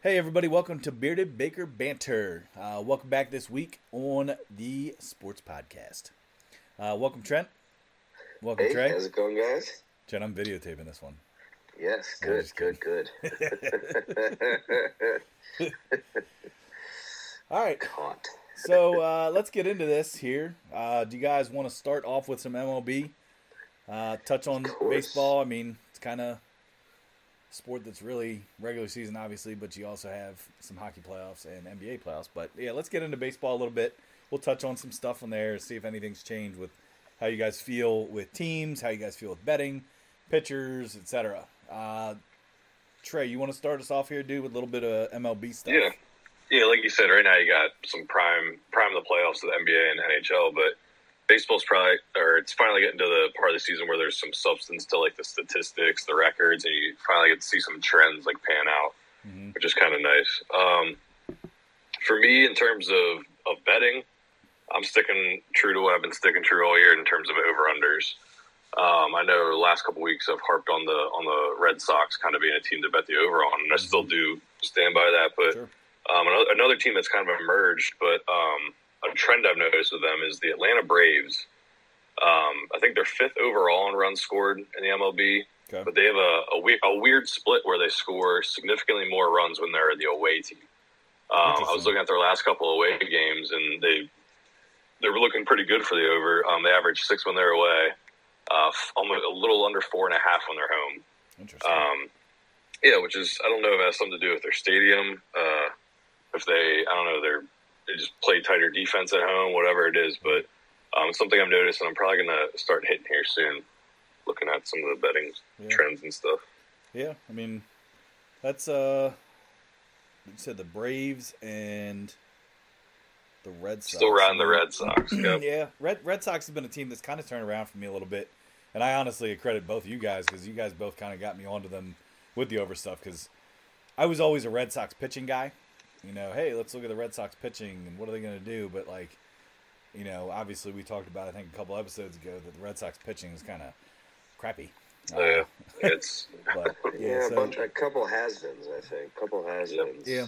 Hey, everybody, welcome to Bearded Baker Banter. Uh, welcome back this week on the Sports Podcast. Uh, welcome, Trent. Welcome, Hey, Trey. how's it going, guys? Trent, I'm videotaping this one. Yes, good, just good, good. All right, Caught. so uh, let's get into this here. Uh, do you guys want to start off with some MLB? Uh, touch on baseball. I mean, it's kind of sport that's really regular season, obviously, but you also have some hockey playoffs and NBA playoffs. But yeah, let's get into baseball a little bit. We'll touch on some stuff on there, see if anything's changed with how you guys feel with teams, how you guys feel with betting, pitchers, etc. Uh, Trey, you want to start us off here, dude, with a little bit of MLB stuff? Yeah, yeah. Like you said, right now you got some prime prime the playoffs of the NBA and NHL, but baseball's probably or it's finally getting to the part of the season where there's some substance to like the statistics, the records, and you finally get to see some trends like pan out, Mhm. which is kind of nice. Um, for me, in terms of of betting, I'm sticking true to what I've been sticking true all year in terms of over unders. Um, I know the last couple weeks I've harped on the on the Red Sox kind of being a team to bet the over on, and I still do stand by that. But Sure. um, another, another team that's kind of emerged, but um, a trend I've noticed with them is the Atlanta Braves. Um, I think they're fifth overall in runs scored in the MLB, Okay. but they have a, a, we- a weird split where they score significantly more runs when they're the away team. Um, I was looking at their last couple away games, and they they were looking pretty good for the over. Um, they averaged six when they're away, uh, f- almost a little under four and a half when they're home. Interesting. Um, yeah, which is I don't know if it has something to do with their stadium. Uh, if they I don't know they're they just play tighter defense at home, whatever it is. But um, something I've noticed, and I'm probably gonna start hitting here soon. Looking at some of the betting Yeah. trends and stuff. Yeah, I mean, that's uh, you said the Braves and the Red Sox. Still riding the Red Sox. Yep. yeah, Red Red Sox has been a team that's kind of turned around for me a little bit, and I honestly credit both you guys because you guys both kind of got me onto them with the over stuff because I was always a Red Sox pitching guy. You know, hey, let's look at the Red Sox pitching and what are they going to do? But like, you know, obviously we talked about I think a couple episodes ago that the Red Sox pitching is kind of crappy. Oh, yeah, it's But Yeah, yeah, a bunch, a couple has-beens, I think. A couple has-beens. Yeah.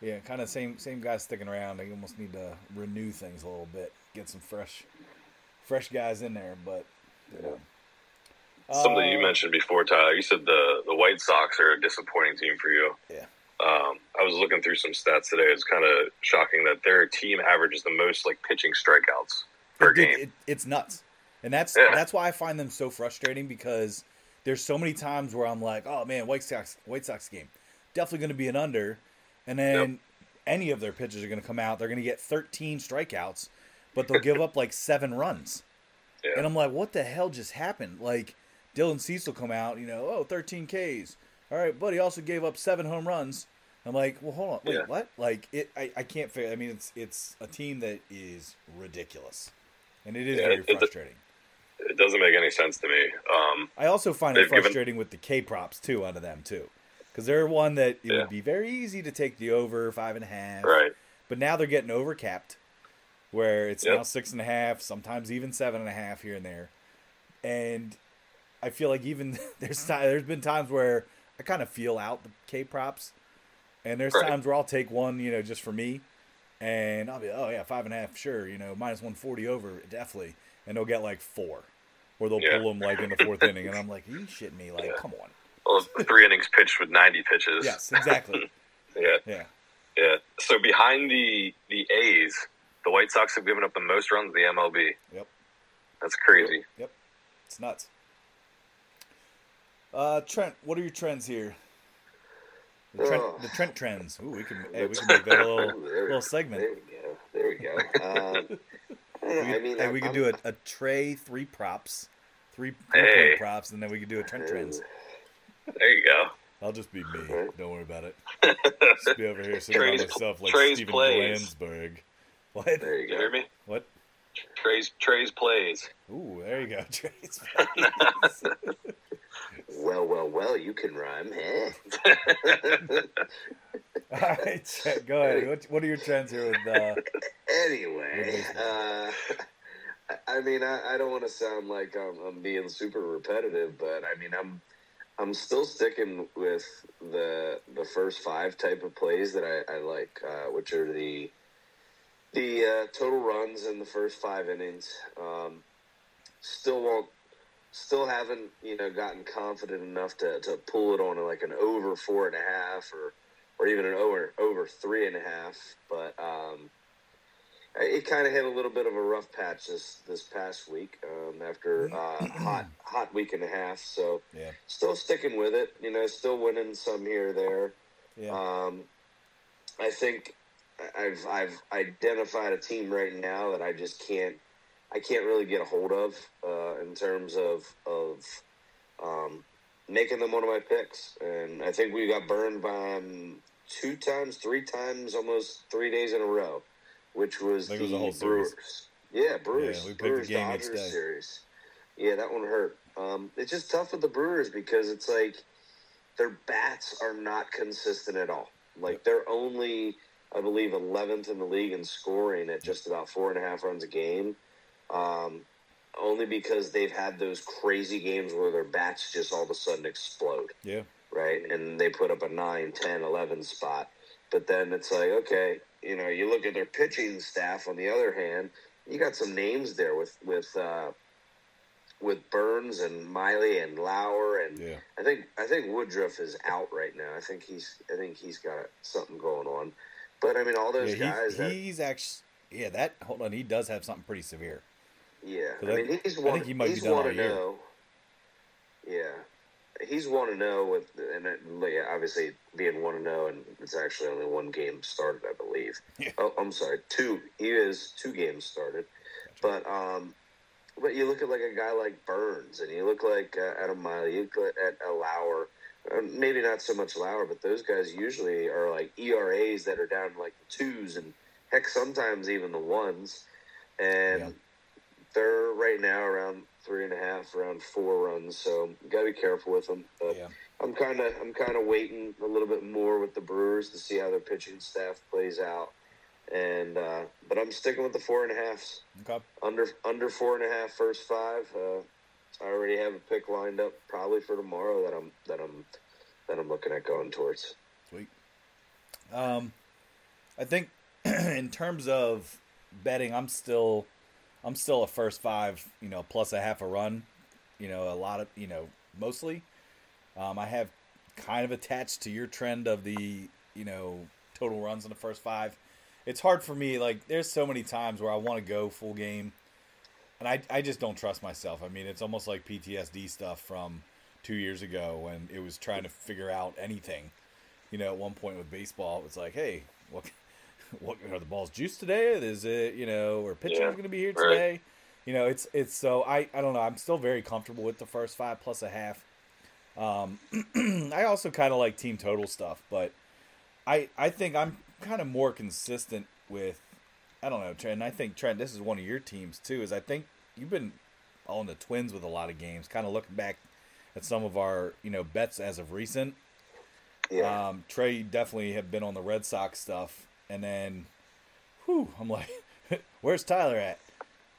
Yeah, kind of same same guys sticking around. They almost need to renew things a little bit, get some fresh, fresh guys in there. But you know. something you Uh, mentioned before, Tyler. You said the the White Sox are a disappointing team for you. Yeah. Um, I was looking through some stats today. It's kind of shocking that their team averages the most like pitching strikeouts per game. it- it's nuts, and that's Yeah. that's why I find them so frustrating because there's so many times where I'm like, oh man, White Sox White Sox game, definitely going to be an under, and then any of their pitchers are going to come out, they're going to get 13 strikeouts, but they'll give up like seven runs. Yeah. And I'm like, what the hell just happened? Like, Dylan Cease come out, you know, oh, 13 Ks. All right, but he also gave up seven home runs. I'm like, well, hold on, wait, Yeah. what? Like, it, I, I can't figure. I mean, it's it's a team that is ridiculous, and it is Yeah, very it- frustrating. it doesn't make any sense to me. Um, I also find it they've given- frustrating with the K props too out of them too, because they're one that it Yeah. would be very easy to take the over five and a half, right. but now they're getting overcapped, where it's Yep. now six and a half, sometimes even seven and a half here and there, and I feel like even there's ti- there's been times where I kind of feel out the K props, and there's Right. times where I'll take one, you know, just for me, and I'll be oh yeah five and a half sure, you know minus one forty over definitely, and they'll get like four, or they'll Yeah. pull them like in the fourth inning, and I'm like you shitting me like Yeah. come on Well, three innings pitched with 90 pitches. yes exactly Yeah. yeah Yeah. So behind the the A's, the White Sox have given up the most runs in the MLB. Yep. That's crazy. Yep, it's nuts. Uh, Trent, what are your trends here? The Trent, Oh. the Trent trends. Ooh, we can, hey, we can make that a little, there, little segment. There we go. There we go. Um, We, I mean, hey, we I'm- could do a, a tray, three props, three, three Hey. props, and then we could do a Trent trends. There you go. I'll just be me. Right. Don't worry about it. Just be over here sitting by Trey's- myself like Trey's Steven plays. Blansburg. What? There you You go. hear me? What? Trey's Trey's plays. Ooh, there you go, Trey's. Well, well, well, you can rhyme, eh? All right, Trent, go ahead. What, what are your trends here with uh, Anyway, uh, I- I mean, I, I don't want to sound like I'm, I'm being super repetitive, but I mean, I'm I'm still sticking with the the first five type of plays that I, I like, uh, which are the the uh, total runs in the first five innings. Um, still won't, still haven't you know gotten confident enough to, to pull it on like an over four and a half or or even an over over three and a half. But um, it kind of hit a little bit of a rough patch this this past week um, after uh, hot hot week and a half. So Yeah. still sticking with it. You know, still winning some here or there. Yeah. Um, I think I've I've identified a team right now that I just can't I can't really get a hold of uh, in terms of of um, making them one of my picks, and I think we got burned by 'em two times, three times, almost three days in a row, which was the was the whole series. Brewers. Yeah, Brewers. Yeah, we picked the Brewers game Dodgers series. Yeah, that one hurt. Um, it's just tough with the Brewers because it's like their bats are not consistent at all. Like they're only, I believe, 11th in the league in scoring at just about four and a half runs a game. Um, only because they've had those crazy games where their bats just all of a sudden explode yeah. right? And they put up a 9, 10, 11 spot. But then it's like, okay, you know, you look at their pitching staff on the other hand, you got some names there with with uh, with Burnes and Miley and Lauer and Yeah. I think I think Woodruff is out right now. I think he's I think he's got something going on. But I mean all those Yeah, guys he's, that he's actually yeah that hold on he does have something pretty severe. Yeah, I I- mean he's I one. think he might be he's done one all year. know. Yeah, he's one to know with, and it, yeah, obviously being one to know, and it's actually only one game started, I believe. Yeah. Oh, I'm sorry, two. He is two games started, but um, but you look at like a guy like Burnes, and you look like uh, Adam Miley, you look at a Lauer. Maybe not so much Lauer, but those guys usually are like ERAs that are down like the twos, and heck, sometimes even the ones. And Yeah. they're right now around three and a half, around four runs. So got to be careful with them. But Yeah. I'm kind of I'm kind of waiting a little bit more with the Brewers to see how their pitching staff plays out. And uh, but I'm sticking with the four and a halfs Okay. under under four and a half first five. Uh, I already have a pick lined up probably for tomorrow that I'm that I'm that I'm looking at going towards. Sweet. Um, I think in terms of betting, I'm still, I'm still a first five, you know, plus a half a run, you know, a lot of, you know, mostly. Um, I have kind of attached to your trend of the, you know, total runs in the first five. It's hard for me. Like, there's so many times where I want to go full game, and I, I just don't trust myself. I mean, it's almost like PTSD stuff from two years ago when it was trying to figure out anything. You know, at one point with baseball, it's like, hey, what, what are the balls juiced today? Is it, you know, or pitchers Yeah, going to be here right. today? You know, it's it's so I I don't know. I'm still very comfortable with the first five plus a half. Um, I also kind of like team total stuff, but I I think I'm kind of more consistent with I don't know Trent. I think Trent, this is one of your teams too. Is I think you've been on the Twins with a lot of games. Kind of looking back at some of our you know bets as of recent. Yeah, Um, Trey definitely have been on the Red Sox stuff, and then, whew, I'm like, where's Tyler at?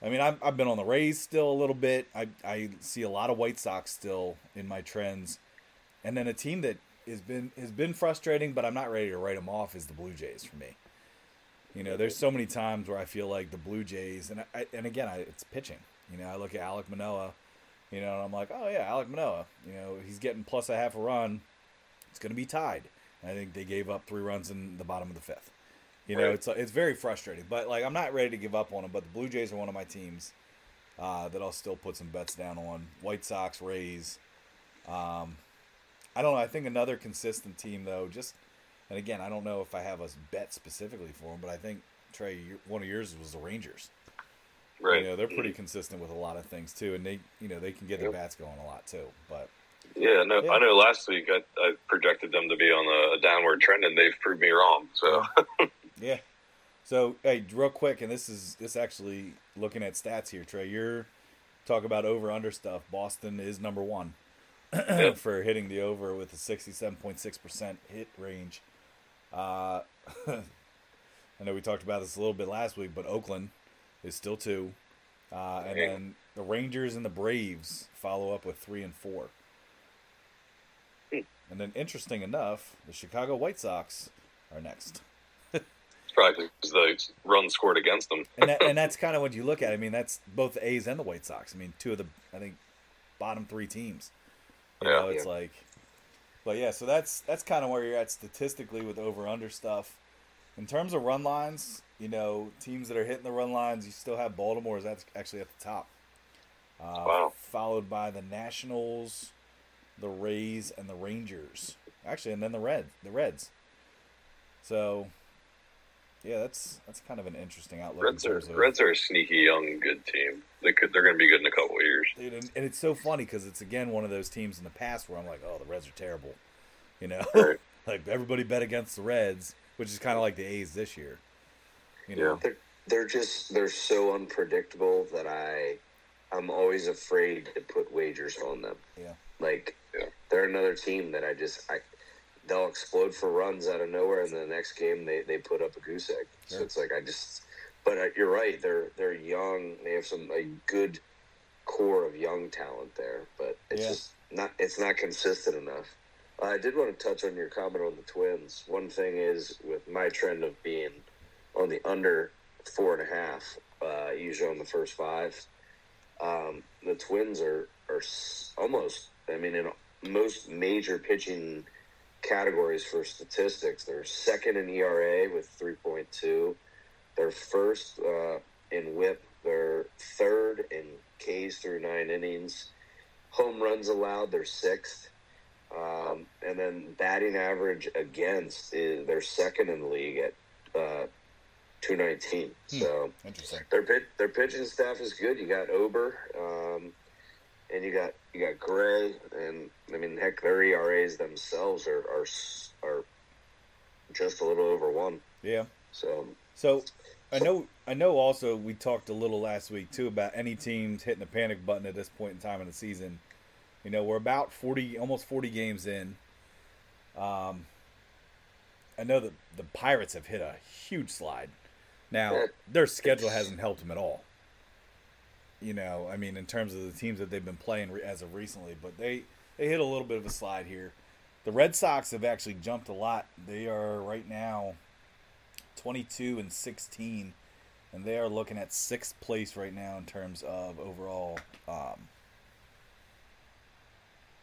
I mean, I've, I've been on the Rays still a little bit. I I see a lot of White Sox still in my trends, and then a team that has been has been frustrating, but I'm not ready to write them off is the Blue Jays for me. You know, there's so many times where I feel like the Blue Jays, and I, and again, I, it's pitching. You know, I look at Alek Manoah, you know, and I'm like, oh yeah, Alek Manoah. You know, he's getting plus a half a run. It's going to be tied. And I think they gave up three runs in the bottom of the fifth. You know, Right. it's it's very frustrating. But like, I'm not ready to give up on them. But the Blue Jays are one of my teams uh, that I'll still put some bets down on. White Sox, Rays. Um, I don't know. I think another consistent team though. Just and again, I don't know if I have a bet specifically for them, but I think Trey, one of yours was the Rangers. Right. You know, they're pretty mm. consistent with a lot of things too, and they, you know, they can get their bats going a lot too. But Yeah, no, Yeah. I know. Last week I, I projected them to be on a, downward trend, and they've proved me wrong. So Yeah. So hey, real quick, and this is this actually looking at stats here, Trey. You're talk about over under stuff. Boston is number one for hitting the over with a sixty seven point six percent hit range. Uh, I know we talked about this a little bit last week, but Oakland is still two, uh, and then the Rangers and the Braves follow up with three and four. And then, interesting enough, the Chicago White Sox are next. Probably because the run scored against them. and that, and that's kind of what you look at. I mean, that's both the A's and the White Sox. I mean, two of the I think bottom three teams. You Yeah. know, it's like, but yeah. So that's that's kind of where you're at statistically with over under stuff. In terms of run lines, you know, teams that are hitting the run lines, you still have Baltimore. Is that's actually at the top. Uh, Wow. Followed by the Nationals, the Rays, and the Rangers. Actually, and then the Red, the Reds. So, yeah, that's that's kind of an interesting outlook. Reds are Reds are a sneaky young good team. They could they're going to be good in a couple. Dude, and, and it's so funny because it's again one of those teams in the past where I'm like, oh, the Reds are terrible, you know, Right. like everybody bet against the Reds, which is kind of like the A's this year, you know. They're they're just they're so unpredictable that I I'm always afraid to put wagers on them. Yeah. Like Yeah. they're another team that I just I they'll explode for runs out of nowhere and the next game they, they put up a goose egg. So it's like I just but uh, you're right, they're they're young, they have some a good core of young talent there, but it's Yeah. just not it's not consistent enough. Uh, I did want to touch on your comment on the Twins. One thing is with my trend of being on the under four and a half, uh, usually on the first five. Um, the Twins are are almost. I mean, in most major pitching categories for statistics, they're second in ERA with three point two. They're first uh, in WHIP. They're third in Ks through nine innings. Home runs allowed, they're sixth. Um, and then batting average against is they're second in the league at uh, 219. Hmm. So Interesting. their pit, their pitching staff is good. You got Ober, um, and you got you got Gray, and I mean, heck, their ERAs themselves are are are just a little over one. Yeah. So So I know I know also we talked a little last week too about any teams hitting the panic button at this point in time in the season. You know, we're about 40 almost 40 games in. Um I know that the Pirates have hit a huge slide. Now, their schedule hasn't helped them at all. You know, I mean in terms of the teams that they've been playing re- as of recently, but they they hit a little bit of a slide here. The Red Sox have actually jumped a lot. They are right now 22 and 16 and they are looking at sixth place right now in terms of overall um,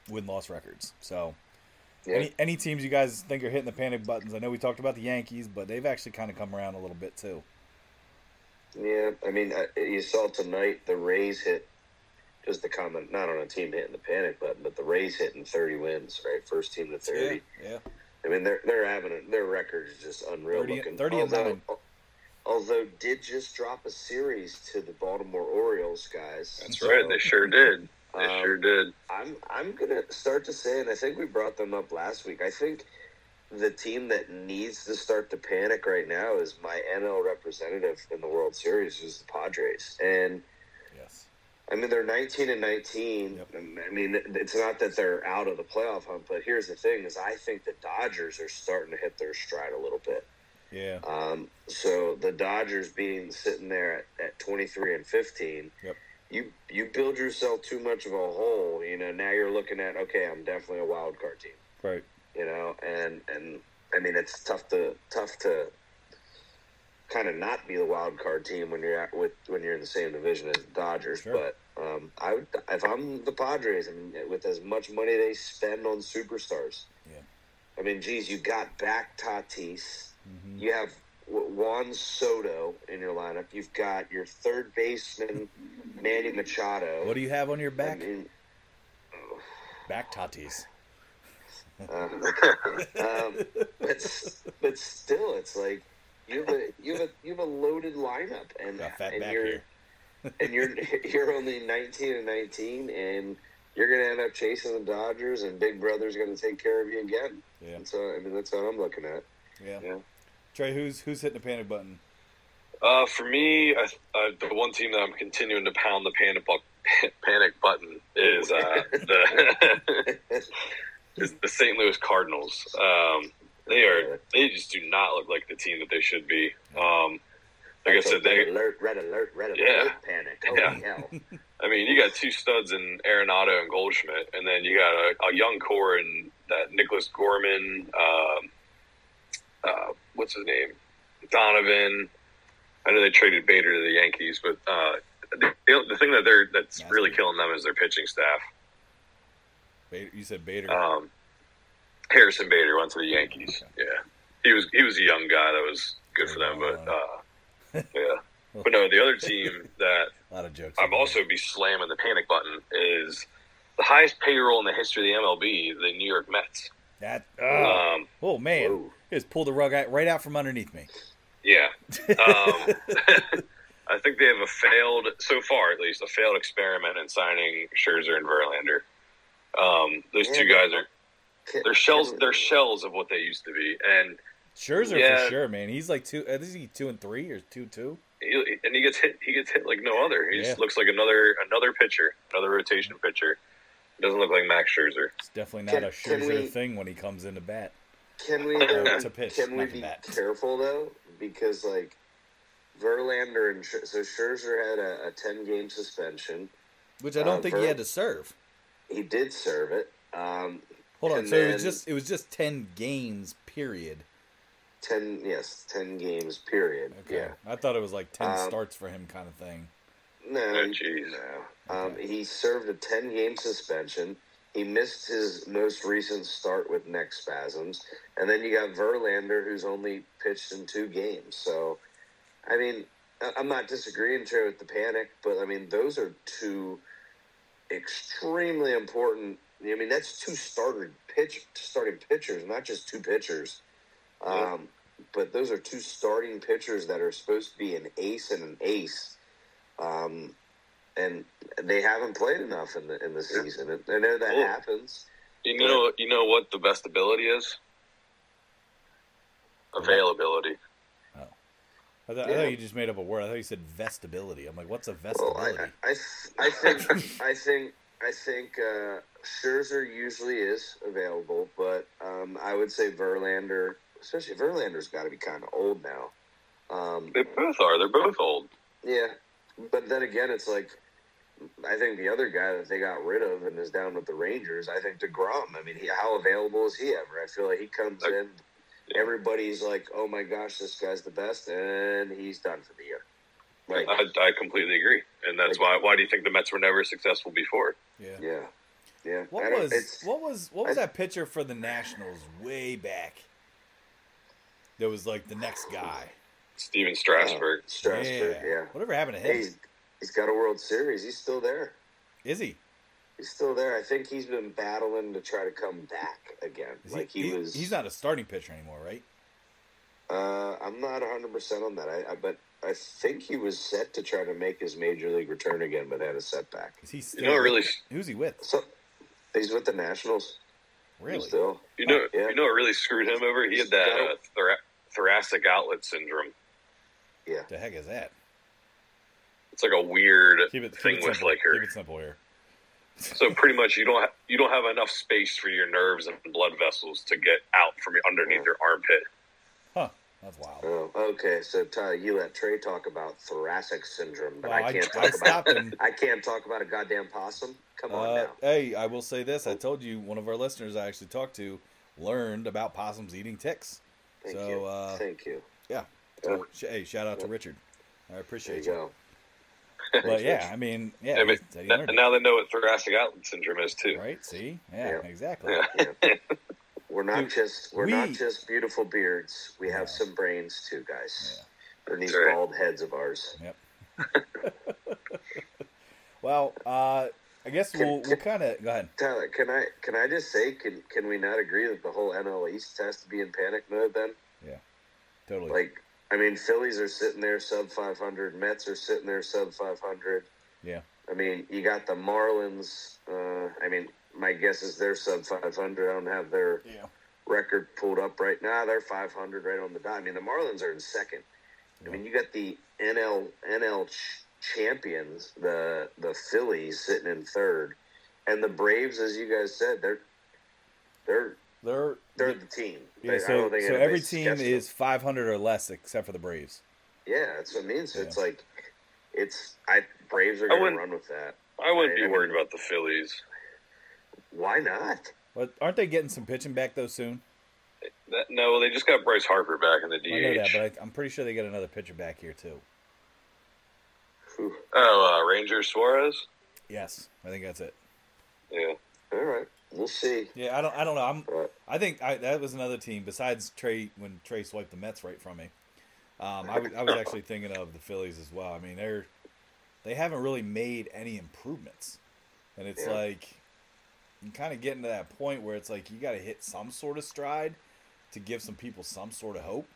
win-loss records so yeah, any, any teams you guys think are hitting the panic buttons i know we talked about the yankees but they've actually kind of come around a little bit too yeah. I mean, I, you saw tonight the Rays hit. Just the comment, not on a team hitting the panic button, but the Rays hitting 30 wins, right? First team to 30. yeah I mean, they're they're having a, their record is just unreal 30 looking. 30 and although, nine. although did just drop a series to the Baltimore Orioles guys. That's So, right. They sure did. They Um, sure did. I'm I'm gonna start to say, and I think we brought them up last week. I think the team that needs to start to panic right now is my NL representative in the World Series, is the Padres, and. I mean, they're 19 and 19. Yep. I mean, it's not that they're out of the playoff hunt, but here's the thing: is I think the Dodgers are starting to hit their stride a little bit. yeah Um, so the Dodgers being sitting there at, at 23 and 15, Yep. you you build yourself too much of a hole. You know, now you're looking at okay, I'm definitely a wild card team. right You know, and and I mean, it's tough to tough to kind of not be the wild card team when you're at with when you're in the same division as the Dodgers. Sure. But um, I would if I'm the Padres, I mean, with as much money they spend on superstars. Yeah. I mean, geez, you got back Tatis. hmm You have Juan Soto in your lineup. You've got your third baseman Manny Machado. what do you have on your I back mean, back tatis uh, um, but but still, it's like you have a you have a you have a loaded lineup, and got fat and back you're here and you're you're only nineteen and nineteen, and you're gonna end up chasing the Dodgers, and Big Brother's gonna take care of you again. yeah And so I mean, that's what I'm looking at. yeah Yeah. trey who's who's hitting the panic button Uh, for me, I, uh, the one team that I'm continuing to pound the panic bu- panic button is uh, the is the St. Louis Cardinals. Um, they are they just do not look like the team that they should be. Um, like I That's a said, they red alert, red alert, red alert, Yeah. panic. Holy Yeah. hell! I mean, you got two studs in Arenado and Goldschmidt, and then you got a, a young core in that Nicholas Gorman. Um, uh, what's his name? Donovan. I know they traded Bader to the Yankees, but uh, the, the thing that they're that's That's really killing them is their pitching staff. Bader, you said Bader. Um, Harrison Bader went to the Yankees. Yeah, he was he was a young guy that was good for them, but uh, yeah. But no, the other team that a lot of jokes. I've also be slamming the panic button is the highest payroll in the history of the MLB, the New York Mets. that. Oh, Um, oh man, Whoa. he just pulled the rug out, right out from underneath me. yeah, um, I think they have a failed, so far at least, a failed experiment in signing Scherzer and Verlander. Um, those two guys are they're shells. can- They're shells of what they used to be, and Scherzer Yeah. for sure, man. He's like two. I think he's two and three or two two. he, and he gets hit. He gets hit like no other. He Yeah. just looks like another another pitcher, another rotation pitcher. He doesn't look like Max Scherzer. It's definitely Can- not a Scherzer we- thing when he comes into bat. Can we Or though, to pitch, can we be bat. careful though? Because like Verlander and so Scherzer had a, a ten game suspension. Which I don't Uh, think he had to serve. He did serve it. Um, Hold on, and so it was just it was just ten games period. ten yes, ten games period. Okay, Yeah. I thought it was like ten Um, starts for him kind of thing. No, Oh, he- jeez. no. Um, he served a ten game suspension. He missed his most recent start with neck spasms, and then you got Verlander, who's only pitched in two games. So, I mean, I- I'm not disagreeing Trey with the panic, but I mean those are two extremely important. I mean that's two starter pitch starting pitchers, not just two pitchers. Yeah. Um, but those are two starting pitchers that are supposed to be an ace and an ace. Um, and they haven't played enough in the in the season. And I know that Well- happens. You know, you know what the best ability is? Availability. I, thought I thought you just made up a word. I thought you said vestability. I'm like, what's a Well, I, vestability? I, I think I think I think uh, Scherzer usually is available, but um, I would say Verlander, especially Verlander's got to be kind of old now. Um, They both are. They're both old. yeah, but then again, it's like I think the other guy that they got rid of and is down with the Rangers. I think deGrom. I mean, he, how available is he ever? I feel like he comes in, everybody's like, "Oh my gosh, this guy's the best," and he's done for the year. Like, I, I completely agree, and that's why. Why do you think the Mets were never successful before? yeah. yeah, yeah. What was what was what was I- that pitcher for the Nationals way back? That was like the next guy. Stephen Strasburg. Uh, Strasburg, yeah. Whatever happened to Hey, him? he's, he's got a World Series. He's still there. Is he? He's still there. I think he's been battling to try to come back again. Is like he, he, he- was. He's not a starting pitcher anymore, right? Uh, I'm not 100 percent on that. I, I but I think he was set to try to make his major league return again, but had a setback. Is he still? You know, really, Who's he with? So he's with the Nationals. Really? Still. you know, Yeah. you know, what really screwed him over. He had that uh, thora- thoracic outlet syndrome. Yeah. The heck is that? It's like a weird Keep it, keep thing it with simple. like her. Keep it simple here. So pretty much, you don't ha- you don't have enough space for your nerves and blood vessels to get out from underneath your armpit. Huh? That's wild. Oh, okay. So Tyler, you let Trey talk about thoracic syndrome, but Well, I can't I, talk about. stopped him. I can't talk about a goddamn possum. Come on Uh, now. hey, I will say this. I told you one of our listeners I actually talked to learned about possums eating ticks. Thank so, you. uh, Thank you. Yeah. So, sh- hey, shout out to Richard. I There you appreciate you. go. But yeah, I mean, yeah, I mean, that's how you learn and now they know what thoracic outlet syndrome is too. right? See, yeah, Yeah. exactly. Yeah. Yeah. We're not Dude, just we're we- not just beautiful beards. We have Yeah. some brains too, guys. And these right. bald heads of ours. Well, uh, I guess Can- we'll, we'll kind of go ahead. Tyler, can I can I just say can can we not agree that the whole NL East has to be in panic mode then? Yeah, totally. Like I mean, Phillies are sitting there sub five hundred. Mets are sitting there sub five hundred. Yeah. I mean, you got the Marlins. Uh, I mean, my guess is they're sub five hundred. I don't have their yeah. record pulled up right now. They're 500 right on the dot. I mean, the Marlins are in second. I mean, you got the NL NL ch- champions, the the Phillies sitting in third, and the Braves, as you guys said, they're they're They're they're the team. yeah. I So, don't think so every team sketched them. is 500 or less, except for the Braves. Yeah, that's what I mean. So Yeah. it's like it's I Braves are going to run with that. I wouldn't I be mean- worried about the Phillies. Why not? But aren't they getting some pitching back though soon? That, no, they just got Bryce Harper back in the DH. I know that, but I, I'm pretty sure they get another pitcher back here too. Whew. oh, uh, Ranger Suarez. Yes, I think that's it. Yeah, All right, we'll see. Yeah, I don't. I don't know. I'm. But I think I, that was another team besides Trey when Trey swiped the Mets right from me. Um, I, was- I was actually thinking of the Phillies as well. I mean, they're they haven't really made any improvements, and it's Yeah. like kind of getting to that point where it's like you got to hit some sort of stride to give some people some sort of hope.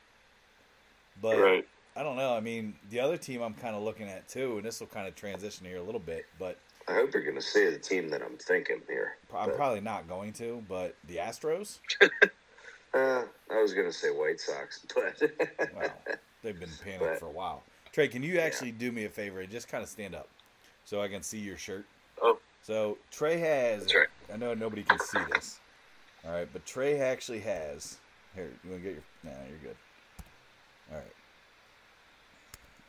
But right. I don't know. I mean, the other team I'm kind of looking at too, and this will kind of transition here a little bit, but I hope you're going to say the team that I'm thinking here. I'm But, probably not going to. But the Astros, uh, I was going to say White Sox, but Wow, they've been paying But- for a while. Trey, can you actually do me a favor and just kind of stand up so I can see your shirt? So Trey has. Right. I know nobody can see this. All right, but Trey actually has. Here, you want to get your? Nah, you're good. All right.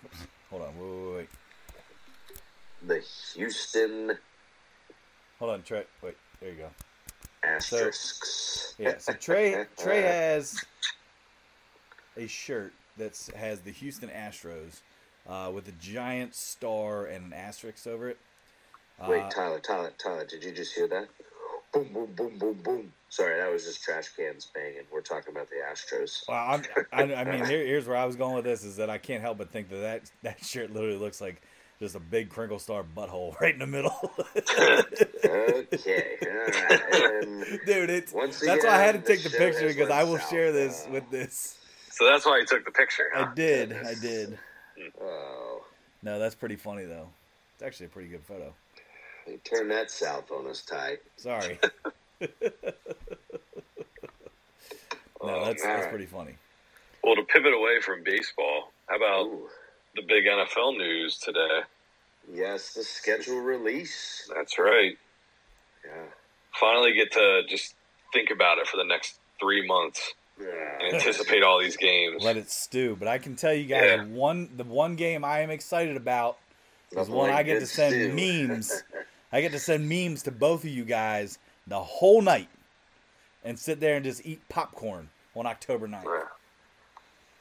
Oops. Hold on. Wait, wait, wait. the Houston Hold on, Trey. Wait. There you go. Asterisks. Yeah. So Trey Trey has a shirt that has the Houston Astros uh, with a giant star and an asterisk over it. Wait, Uh, Tyler, Tyler, Tyler, did you just hear that? Boom, boom, boom, boom, boom. Sorry, that was just trash cans banging. We're talking about the Astros. Well, I'm, I, I mean, here, here's where I was going with this: is that I can't help but think that that, that shirt literally looks like just a big crinkle star butthole right in the middle. okay, all right. And Dude, it's Once that's why I had to take the the picture because I will south. share this Uh, with this. So that's why he took the picture. Huh? I did, I did. oh, No, that's pretty funny though. It's actually a pretty good photo. They turned that south on us, Ty. Sorry. no, Oh, that's that's pretty funny. Well, to pivot away from baseball, how about Ooh. the big NFL news today? Yes, the schedule release. That's right. Yeah. Finally get to just think about it for the next three months and Yeah. anticipate all these games. Let it stew. But I can tell you guys, Yeah. the one the one game I am excited about is Nothing one I get to send stew. memes. I get to send memes to both of you guys the whole night and sit there and just eat popcorn on October 9th.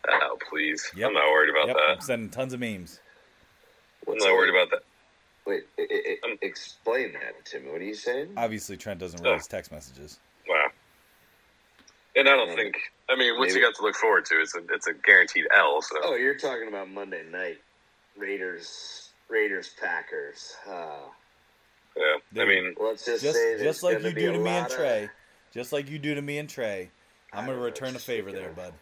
Oh, please. Yep. I'm not worried about Yep, I'm that. sending tons of memes. I'm not worried about that. Wait, i i Um, explain that to me. What are you saying? Obviously, Trent doesn't Oh. release text messages. Wow. And I don't think. I mean, what's maybe- you got to look forward to? It's a it's a guaranteed L. So Oh, you're talking about Monday night. Raiders, Raiders, Packers. Uh, yeah. I mean, let's just, Just say just like you do to me and lot of- Trey. Just like you do to me and Trey. I'm gonna return a favor there, bud.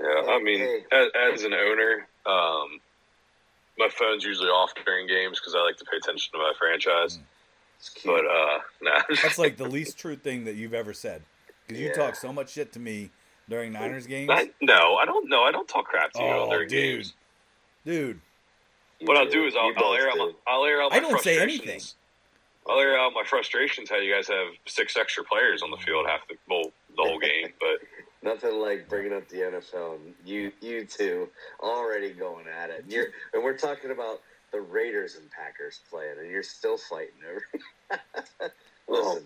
yeah. I mean, Hey. as, as an owner, um, my phone's usually off during games because I like to pay attention to my franchise. It's cute. But uh, nah. That's like the least true thing that you've ever said. Because you Yeah. talk so much shit to me during Niners games. I, no, I don't know. I don't talk crap to you Oh, during dude. games. Dude, You What I'll do. do is I'll, You I'll both air out my. I'll air out my I don't say anything. I'll air out my frustrations how you guys have six extra players on the field half the well, the whole game, but Nothing like bringing up the NFL. And you, you two, already going at it. And you're, and we're talking about the Raiders and Packers playing, and you're still fighting over. Listen,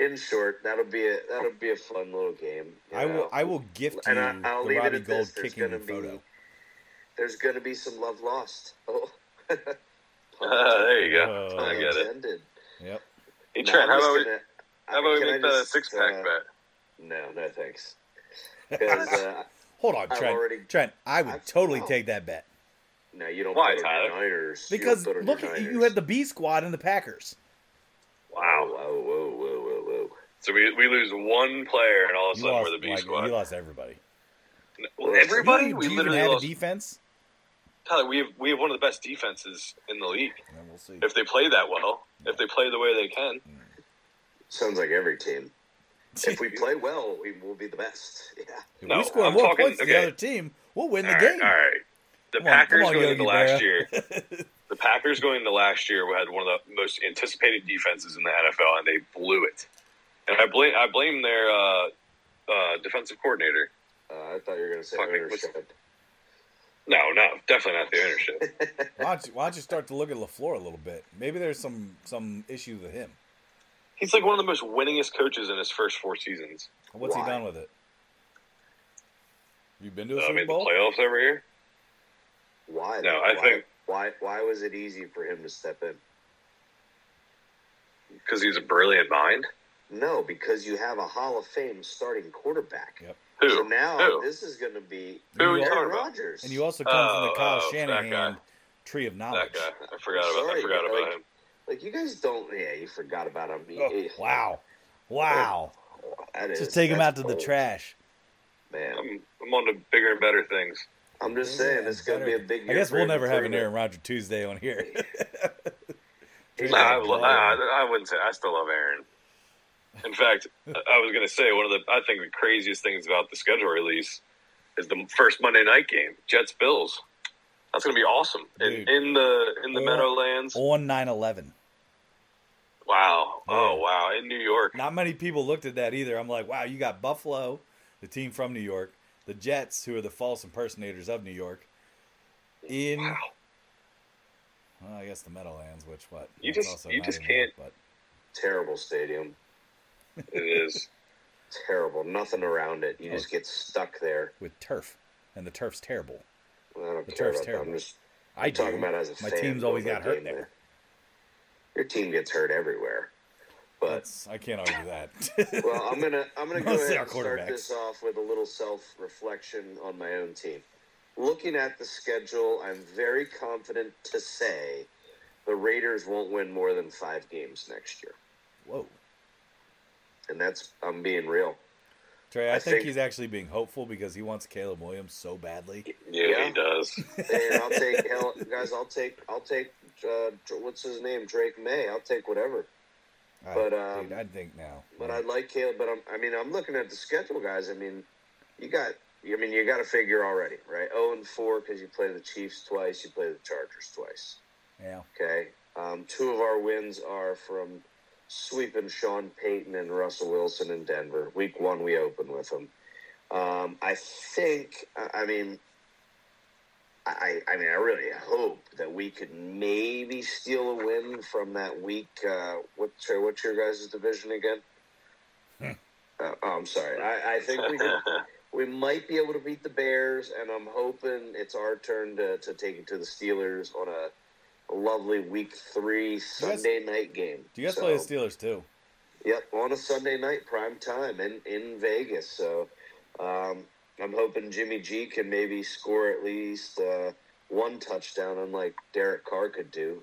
in short, that'll be a that'll be a fun little game. you I will. I will gift you And I- I'll the leave it Robbie at Gold this. Kicking gonna be- photo. There's going to be some love lost. Oh, uh, there you go. Uh, I get it. Intended. Yep. Hey No, Trent, I'm how about we, gonna- how about we can I make that a just, six pack uh, bet? No, no thanks. Uh, Hold on, Trent. already- Trent, I would I've- totally oh. take that bet. no, you don't Why, put on your Tyler? Niners. Because put on look your at you had the B squad and the Packers. Wow. Whoa, whoa, whoa, whoa, whoa. So we, we lose one player, and all of a sudden lost, we're the B like, squad. We lost everybody. Well, everybody, Do you, we do you even literally have lost. a defense? Tyler, we have we have one of the best defenses in the league. Yeah, we'll see. If they play that well, if they play the way they can, Sounds like every team. If we play well, we will be the best. Yeah. If No, we score I'm more talking- points than the other team, we'll win the all game. all right. The Come Packers come on, going Yogi into last year, the Packers going into last year had one of the most anticipated defenses in the NFL, and they blew it. And I blame I blame their uh, uh, defensive coordinator. Uh, I thought you were going to say Fucking- what's- ownership. No, no, definitely not the ownership. Why don't you, why don't you start to look at LaFleur a little bit? Maybe there's some some issue with him. He's like one of the most winningest coaches in his first four seasons. What's Why? he done with it? You been to a uh, I Super mean, the playoffs every year. Why? No, I why, think- why why was it easy for him to step in? Because he's a brilliant mind. No, because you have a Hall of Fame starting quarterback. Yep. Who? So now Who? this is going to be Who are you you are- talking Aaron about? Rodgers. And you also come from the Oh, Kyle oh, Shanahan tree of knowledge. That guy. I forgot about. Sorry, I forgot about like, him. like you guys don't. Yeah, you forgot about him. Oh, wow, wow! that is- Just take him out that's to the trash. man. I'm, I'm on to bigger and better things. I'm just Yeah, saying it's going to be a better. big. I guess we'll never have an. Aaron Rodgers Tuesday on here. He's Nah, I, I, I wouldn't say I still love Aaron. In fact, I was going to say one of the I think the craziest things about the schedule release is the first Monday night game, Jets Bills. That's going to be awesome in, Dude. in the in the Or- Meadowlands. on 9/11. Wow! Oh wow! In New York, Not many people looked at that either. I'm like, wow, you got Buffalo, the team from New York, the Jets, who are the false impersonators of New York, in wow! well, I guess the Meadowlands, which what You just- you just in New York, can't- terrible stadium. It is. Terrible. Nothing around it. You Oh. just get stuck there. with turf, and the turf's terrible. Don't The turf's terrible. I'm just I talking do. about as a My fan. team's always got hurt game there. Your team gets hurt everywhere. But That's I can't argue that. well, I'm gonna I'm gonna go ahead and start this off with a little self reflection on my own team. Looking at the schedule, I'm very confident to say the Raiders won't win more than five games next year, Whoa, and that's I'm being real. Trey, I, I think, think- he's actually being hopeful because he wants Caleb Williams so badly. Yeah, Yeah. he does. And I'll take hell, guys. I'll take I'll take uh, what's his name Drake Maye. I'll take whatever. I, But, um, dude, I think now. But I like Caleb. But I'm, I mean, I'm looking at the schedule, guys. I mean, you got. I mean, you got to figure already, right? Zero and four because you play the Chiefs twice, you play the Chargers twice. yeah, Okay. Um, two of our wins are from sweeping Sean Payton and Russell Wilson in Denver. Week one, we open with them. Um, I think. I mean. I, I mean, I really hope that we could maybe steal a win from that week. Uh, what, Trey, what's your guys' division again? Hmm. Uh, oh, I'm sorry. I, I think we could, we might be able to beat the Bears, and I'm hoping it's our turn to, to take it to the Steelers on a lovely Week Three Sunday night game. do you guys So, play the Steelers too? Yep, on a Sunday night, prime time in in Vegas. So um, I'm hoping Jimmy G can maybe score at least uh, one touchdown, unlike Derek Carr could do.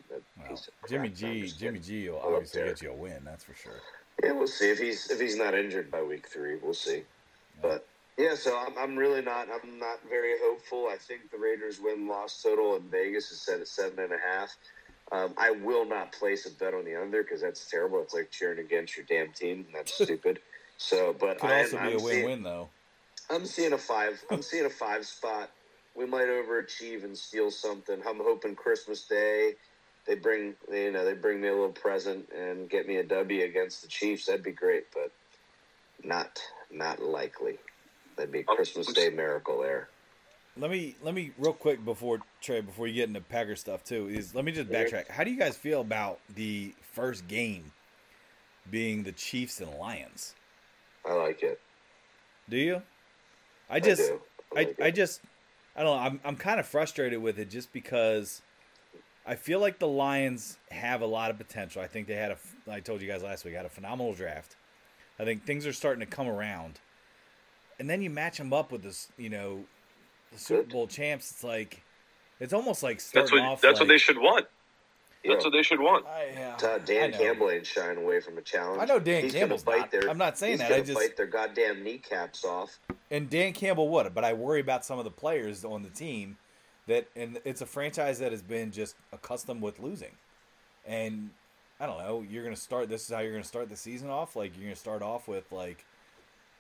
Jimmy crap. No, I'm G, Jimmy. G will obviously get you a win. That's for sure. Yeah, we'll see if he's if he's not injured by week three. We'll see. But yeah, so I'm, I'm really not I'm not very hopeful. I think the Raiders win loss total in Vegas is set at seven and a half. Um, I will not place a bet on the under because that's terrible. It's like cheering against your damn team. and That's stupid. So, but Could I, also be I'm a seeing- win-win though. I'm seeing a five. I'm seeing a five spot. We might overachieve and steal something. I'm hoping Christmas Day they bring you know they bring me a little present and get me a W against the Chiefs. That'd be great, but not not likely. That'd be a Oh, Christmas Day miracle there. Let me let me real quick before Trey before you get into Packer stuff too is let me just backtrack. How do you guys feel about the first game being the Chiefs and Lions? I like it. Do you? I just do. I, like I just I don't know. I'm I'm kind of frustrated with it just because I feel like the Lions have a lot of potential. I think they had a I told you guys last week had a phenomenal draft. I think things are starting to come around, and then you match them up with this, you know, the Super Good. Bowl champs. It's like it's almost like That's starting what off. that's what they should want. That's Yeah. what they should want. I, yeah, Uh, Dan I. Campbell ain't shying away from a challenge. I know Dan He's Campbell's gonna not. bite their, I'm not saying he's that. Gonna I just bite their goddamn kneecaps off. and Dan Campbell would, but I worry about some of the players on the team that, and it's a franchise that has been just accustomed with losing, and I don't know. You're gonna start. This is how you're gonna start the season off. Like you're gonna start off with like,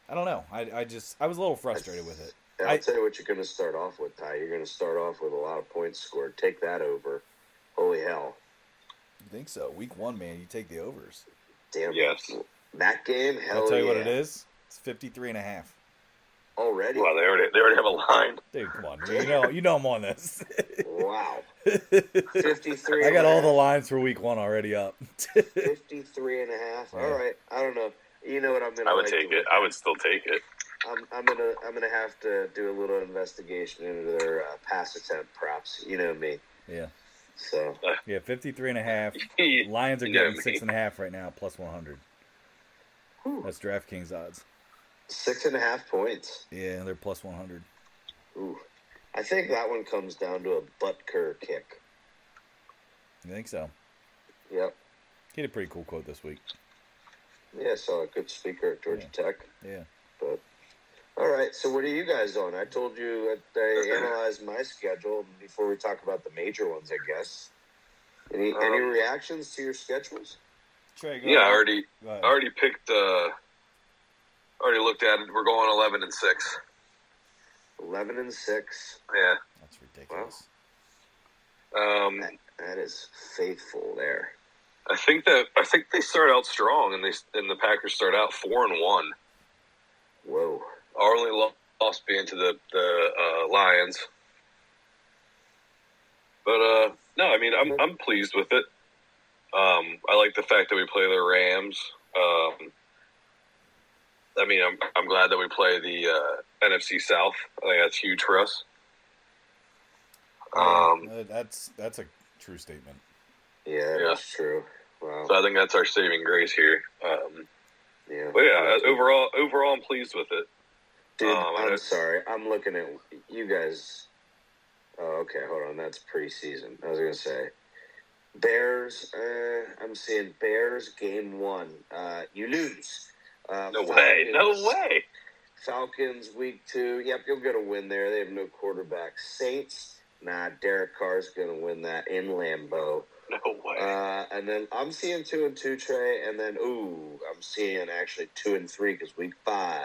I don't know. I, I just I was a little frustrated with it. And I'll I- tell you what you're going to start off with, Ty. You're going to start off with a lot of points scored. Take that over. Holy hell. You think so? Week one, man, you take the overs. Damn. Yes. That game, hell I'll tell you yeah. what it is. It's 53 and a half. already. Well, they already they already have a line. Dude, come on. You know, you know I'm on this. Wow. 53. I got and a all the lines for week one already up. 53 and a half. All Yeah. right. I don't know. You know what I'm gonna I would like take it. I would still take it. I'm, I'm gonna I'm gonna have to do a little investigation into their uh, pass attempt props. You know me. yeah. So Yeah, 53 and a half. Lions are You getting six and a half right now, plus 100. Whew. That's DraftKings odds. six and a half points. Yeah, they're plus 100. Ooh. I think that one comes down to a Butker kick. You think so? Yep. He had a pretty cool quote this week. Yeah, saw a good speaker at Georgia Tech. Yeah. But all right, so what are you guys on? I told you that I analyzed my schedule before we talk about the major ones. I guess. Any any Um, reactions to your schedules? Trey, go Yeah, I already Go ahead. I already picked. uh Already looked at it. We're going eleven and six. Eleven and six. Yeah. That's ridiculous. Um, That, that is faithful there. I think that I think they start out strong, and they and the Packers start out four and one. Whoa. Our only loss being to the the uh, Lions. But uh, no, I mean I'm I'm pleased with it. Um, I like the fact that we play the Rams. Um, I mean, I'm I'm glad that we play the uh, NFC South. I think that's huge for us. Um, Uh, that's that's a true statement. Yeah, Yeah. that's true. Wow. so I think that's our saving grace here. Um, Yeah. but yeah, overall, overall, I'm pleased with it. Dude, Um, I'm sorry. I'm looking at you guys. Oh, okay. Hold on. That's preseason. I was gonna say Bears. Uh, I'm seeing Bears game one. Uh, you lose. Uh, No way, no way. Falcons week two. Yep, you'll get a win there. They have no quarterback. Saints. Nah, Derek Carr's gonna win that in Lambeau. No way. Uh, and then I'm seeing two and two, Trey. And then ooh, I'm seeing actually two and three because week five.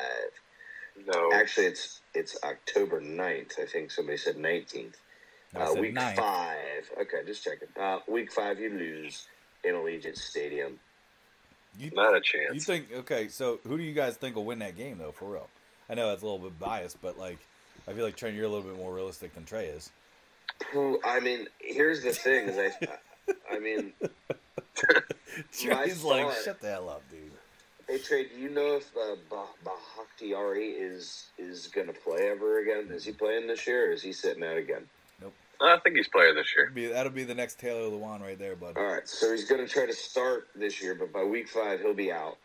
no. Actually, it's it's October 9th. I think somebody said 19th. Uh, said week ninth. five. Okay, just checking. Uh, week five, you lose in Allegiant Stadium. You, Not a chance. you think okay? So who do you guys think will win that game though? For real, I know that's a little bit biased, but like I feel like Trey, you're a little bit more realistic than Trey is. Who? I mean, here's the thing: is I, I mean, Trey's like, thought- shut the hell up, dude. hey Trey, do you know if uh, bah- Bakhtiari is is going to play ever again? Is he playing this year? or Is he sitting out again? Nope. I think he's playing this year. That'll be, that'll be the next Taylor Lewan right there, bud. All right, so he's going to try to start this year, but by week five he'll be out.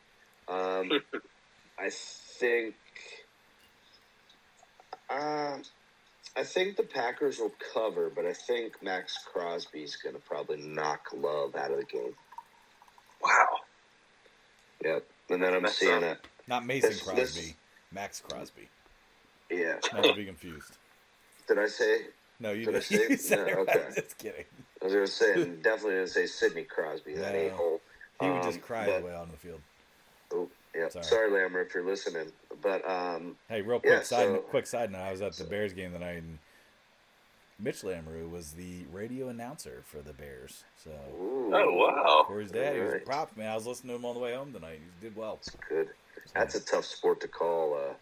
Um, I think. Uh, I think the Packers will cover, but I think Maxx Crosby's going to probably knock Love out of the game. Wow. Yep, and then I'm That's seeing not- it. Not Mason This- Crosby, this- Maxx Crosby. Yeah, Not to be confused. did I say? No, you, Did I did. say- you said No, it right. okay. Just kidding. I was going to say and definitely didn't say Sidney Crosby. That No. a hole. He would Um, just cry but- the way out on the field. Yeah. Sorry. Sorry, Lammer, if you're listening, but um, Hey, real quick Yeah, side so- quick side note. I was at the Bears game tonight, and Mitch Lamoureux was the radio announcer for the Bears. So ooh, Oh wow. for his dad, he was a prop man. I was listening to him on the way home tonight. He did well. That's good. That's a tough sport to call. Uh,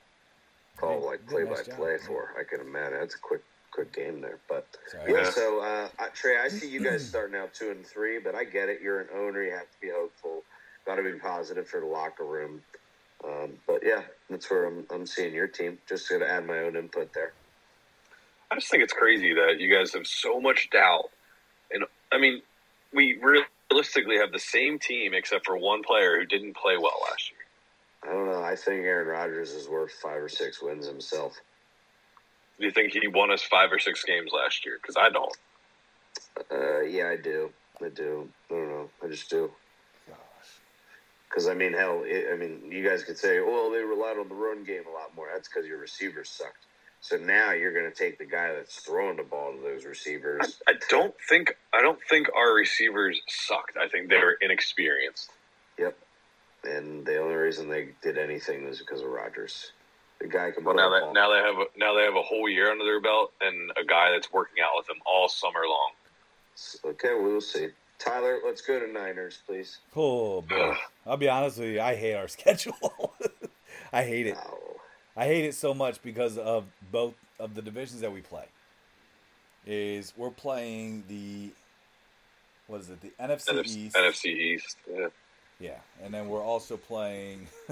call Did- like play nice by job, play yeah. for. I can imagine. That's a quick quick game there. But Sorry. yeah, Yeah. so uh, Trey, I see you guys starting out two and three, but I get it. You're an owner. You have to be hopeful. Got to be positive for the locker room. Um, but yeah, that's where I'm. I'm seeing your team. Just gonna add my own input there. I just think it's crazy that you guys have so much doubt. And I mean, we realistically have the same team except for one player who didn't play well last year. I don't know. I think Aaron Rodgers is worth five or six wins himself. Do you think he won us five or six games last year? Because I don't. Uh, yeah, I do. I do. I don't know. I just do. Because I mean, hell, it, I mean, you guys could say, "Well, they relied on the run game a lot more." That's because your receivers sucked. So now you're going to take the guy that's throwing the ball to those receivers. I don't think I don't think our receivers sucked. I think they were inexperienced. Yep. And the only reason they did anything was because of Rodgers. The guy can Well, put now that ball. now they have a, now they have a whole year under their belt and a guy that's working out with them all summer long. Okay, we'll see. Tyler, let's go to Niners, please. Oh boy. I'll be honest with you. I hate our schedule. I hate it. Oh, I hate it so much because of both of the divisions that we play. Is we're playing the what is it? The NFC, NFC East. NFC East. Yeah. Yeah, and then we're also playing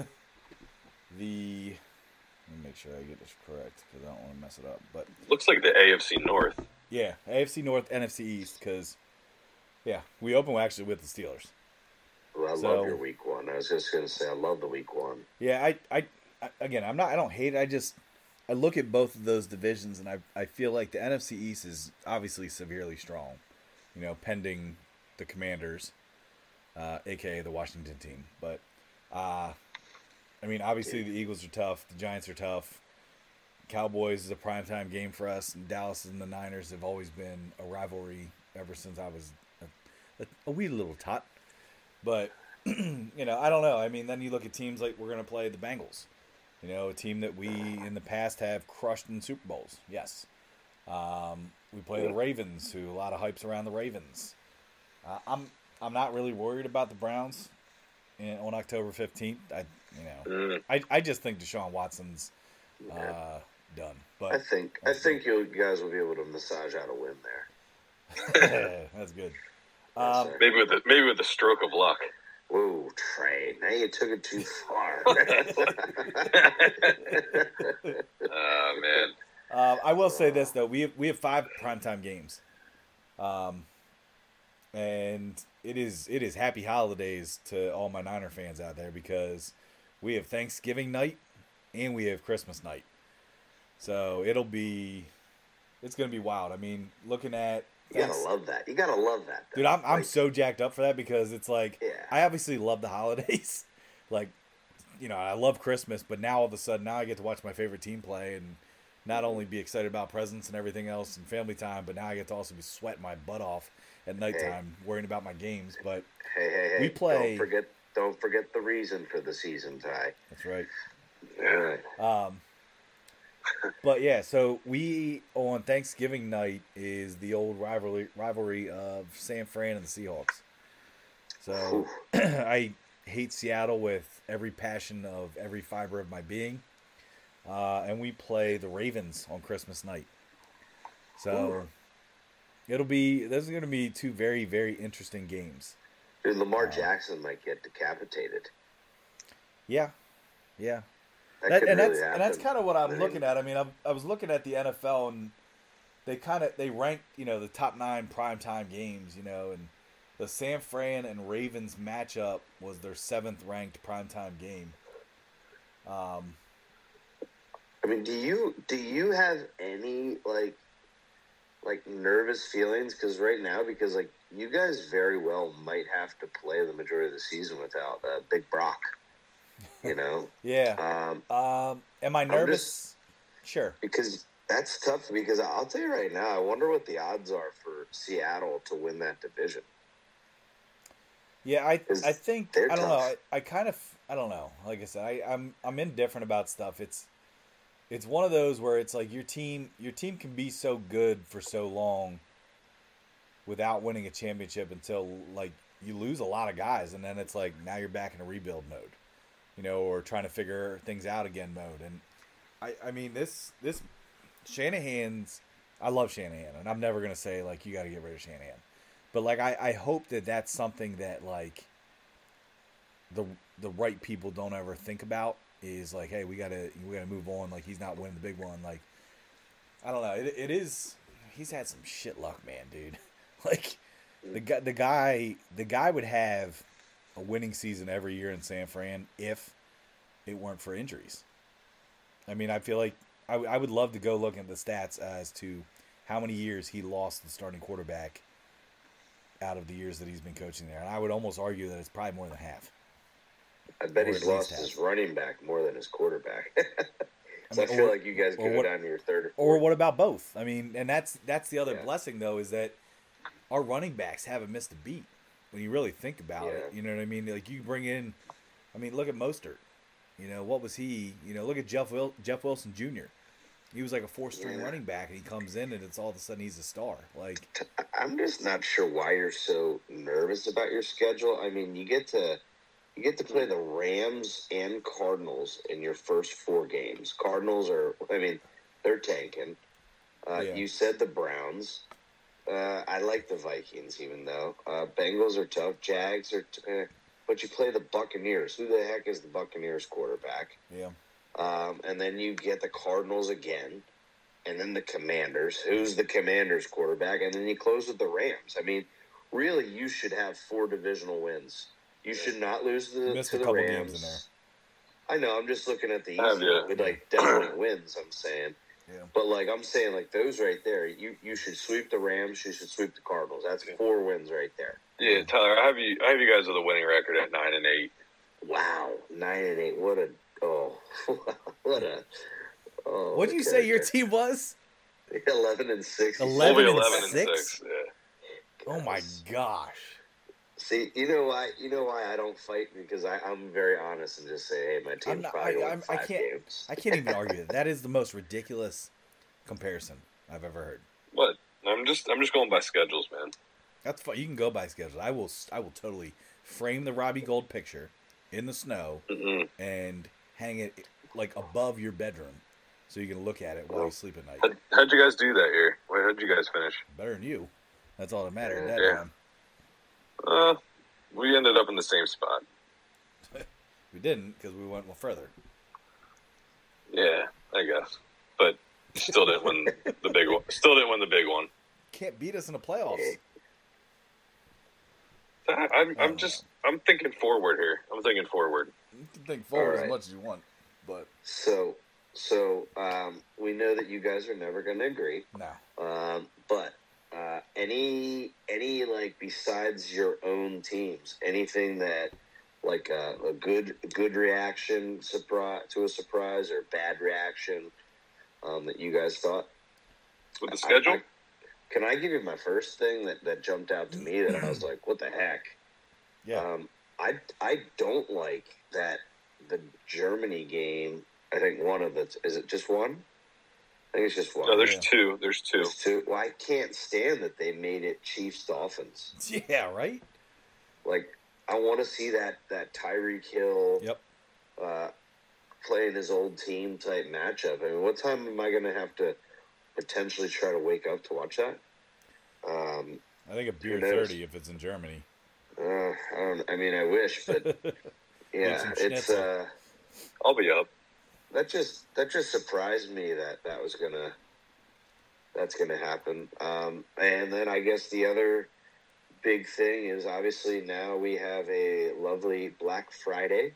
the. Let me make sure I get this correct because I don't want to mess it up. But Looks like the AFC North. yeah, AFC North, NFC East, because yeah, we open actually with the Steelers. Well, I So- love your week one. I was just gonna say I love the week one. Yeah, I, I, I again, I'm not, I don't hate it. I just, I look at both of those divisions, and I, I feel like the NFC East is obviously severely strong. You know, pending the Commanders, uh, aka the Washington team. But, uh, I mean, obviously the Eagles are tough. The Giants are tough. Cowboys is a primetime game for us, and Dallas and the Niners have always been a rivalry ever since I was a, wee little tot. But you know, I don't know. I mean, then you look at teams like we're going to play the Bengals. You know, a team that we in the past have crushed in Super Bowls. Yes. Um, we play the Ravens, who a lot of hypes around the Ravens. Uh, I'm I'm not really worried about the Browns in, on October 15th. I you know Mm. I, I just think Deshaun Watson's uh, done. I think I think you guys will be able to massage out a win there. that's good. Yes, Um. Maybe with the, maybe with the stroke of luck. Whoa, Trey! Now you took it too far. Oh man. Uh, I will say this though: we have we have five primetime games, um, and it is it is happy holidays to all my Niner fans out there because we have Thanksgiving night and we have Christmas night, so it'll be it's gonna be wild. I mean, looking at you gotta love that. You gotta love that, though. dude, I'm I'm Like, so jacked up for that because it's like Yeah. I obviously love the holidays, like you know I love Christmas, but now all of a sudden now I get to watch my favorite team play and not only be excited about presents and everything else and family time, but now I get to also be sweating my butt off at nighttime worrying about my games. But Hey, hey, hey! We play- Don't forget, don't forget the reason for the season, Ty. that's right. All right. Um, but yeah, so we on Thanksgiving night is the old rivalry rivalry of San Fran and the Seahawks. So I hate Seattle with every passion of every fiber of my being. Uh, and we play the Ravens on Christmas night. So it'll be those are going to be two very very interesting games. Dude, Lamar Uh, Jackson might get decapitated. Yeah, yeah. That, That, and really that's and that's kind of what I'm looking at. I mean, I'm, I was looking at the NFL and they kind of they ranked you know the top nine primetime games, you know, and the San Fran and Ravens matchup was their seventh ranked primetime game. Um, I mean, do you do you have any like like nervous feelings? Because right now, because like you guys very well might have to play the majority of the season without uh, Big Brock. You know, yeah. um, Um, am I nervous? Sure. because that's tough. Because I'll tell you right now, I wonder what the odds are for Seattle to win that division. Yeah, I I think I don't know. I, I kind of I don't know. Like I said, I, I'm I'm indifferent about stuff. It's it's one of those where it's like your team your team can be so good for so long without winning a championship until like you lose a lot of guys and then it's like now you're back in a rebuild mode. You know, or trying to figure things out again mode. And I I mean this this Shanahan's I love Shanahan and I'm never going to say like you got to get rid of Shanahan. But like I, I hope that that's something that like the the right people don't ever think about is like hey we gotta we gotta move on like he's not winning the big one like I don't know it, it is he's had some shit luck man dude like the guy the guy the guy would have a winning season every year in San Fran if it weren't for injuries. I mean I feel like I, I would love to go look at the stats as to how many years he lost the starting quarterback out of the years that he's been coaching there. And I would almost argue that it's probably more than half. I bet Or he's lost least his running back more than his quarterback. I so I, mean, feel or- like you guys go what- down to your third or, Or what about both? I mean, and that's that's the other Yeah. blessing though is that our running backs haven't missed a beat when you really think about it. You know what I mean? Like you bring in, I mean, look at Mostert. You know what was he? You know, look at Jeff Wil- Jeff Wilson Jr. He was like a four string Yeah. running back, and he comes in and it's all of a sudden he's a star. Like I'm just not sure why you're so nervous about your schedule. I mean, you get to You get to play the Rams and Cardinals in your first four games. Cardinals are, I mean, they're tanking. Uh, Yeah. You said the Browns. Uh, I like the Vikings, even though uh, Bengals are tough. Jags are, t- eh, but you play the Buccaneers. Who the heck is the Buccaneers quarterback? Yeah. Um, and then you get the Cardinals again, and then the Commanders. Who's the Commanders quarterback? And then you close with the Rams. I mean, really, you should have four divisional wins. You should not lose to the, Missed to a the couple Rams. games in there. I know. I'm just looking at the Have easy, ya? with like definite wins. I'm saying, Yeah. but like I'm saying, like those right there, you you should sweep the Rams. You should sweep the Cardinals. That's four wins right there. Yeah, Tyler, I have you. I have you guys with a winning record at nine and eight. Wow, nine and eight. What a oh, what a. Oh, What'd the you say your team was? Eleven and six. you Eleven and eleven and six? six. Yeah. Oh my gosh. See, you know why? You know why I don't fight because I, I'm very honest and just say, hey, my I'm team's not- probably I- going I'm- I five can't- games. I can't even argue that. That is the most ridiculous comparison I've ever heard. What? I'm just I'm just going by schedules, man. That's fine. You can go by schedules. I will. I will totally frame the Robbie Gould picture in the snow Mm-mm. and hang it like above your bedroom, so you can look at it while you sleep at night. How'd, how'd you guys do that here? Wait, how'd you guys finish? Better than you. That's all that mattered at that Yeah. time. Uh, we ended up in the same spot. We didn't because we went more further. Yeah, I guess. But still didn't win the big one. Still didn't win the big one. Can't beat us in the playoffs. I, I'm, I'm just I'm thinking forward here. I'm thinking forward. You can think forward as much as you want, but So, so um, we know that you guys are never going to agree. no. Um, but uh, any any like besides your own teams, anything that like uh, a good good reaction surprise to a surprise or bad reaction um, that you guys thought With the I- schedule? I- can I give you my first thing that, that jumped out to me that I was like, what the heck? Yeah. Um, I I don't like that the Germany game. I think one of the is it just one? I think it's just one. no, there's yeah. two. There's two. There's two. Well, I can't stand that they made it Chiefs Dolphins. yeah. Right. Like I want to see that that Tyreek Hill Yep. uh, playing his old team type matchup. I mean, what time am I going to have to potentially try to wake up to watch that? Um, I think a beer thirty if it's in Germany. uh, I don't. I mean, I wish, but yeah, it's uh, I'll be up. That just that just surprised me that that was gonna that's gonna happen. Um, and then I guess the other big thing is obviously now we have a lovely Black Friday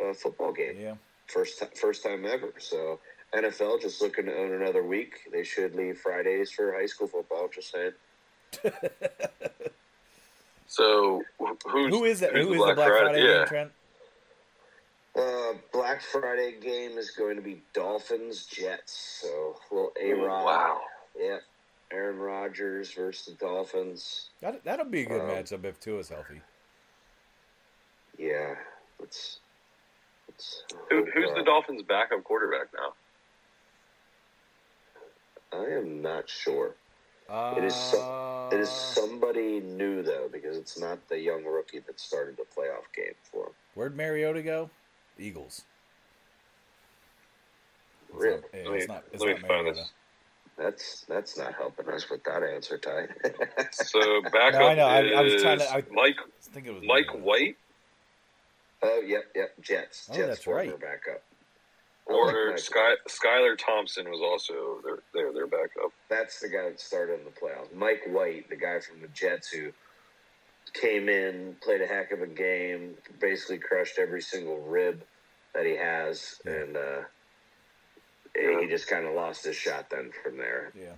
uh, football game. yeah. First ti- first time ever. So NFL just looking to own another week. They should leave Fridays for high school football. Just saying. So wh- who's Who is that? who's Who is the Black Friday Yeah. game, Trent? Uh, Black Friday game is going to be Dolphins Jets. So little A Rod. Wow. Yep. Aaron Rodgers versus the Dolphins. That that'll be a good Um, matchup if Tua's healthy. Yeah. Let's. let's Who, who's uh, the Dolphins' backup quarterback now? I am not sure. Uh, It is so- It is somebody new though, because it's not the young rookie that started the playoff game for him. Where'd Mariota go? Eagles. It's Really? not- yeah, Let me- it's not, it's let me find this. That's that's not helping us with that answer, Ty. So backup No, I know. I- I was is trying to- I- Mike I think it was Mike Mariota. White oh, yep, yep. Jets. Oh, Jets that's former right. backup. or Mike Sky Skylar Thompson was also their their, their backup. That's the guy that started in the playoffs. Mike White, the guy from the Jets who came in, played a heck of a game, basically crushed every single rib that he has, Yeah. and uh, Yeah. he just kind of lost his shot then from there. Yeah.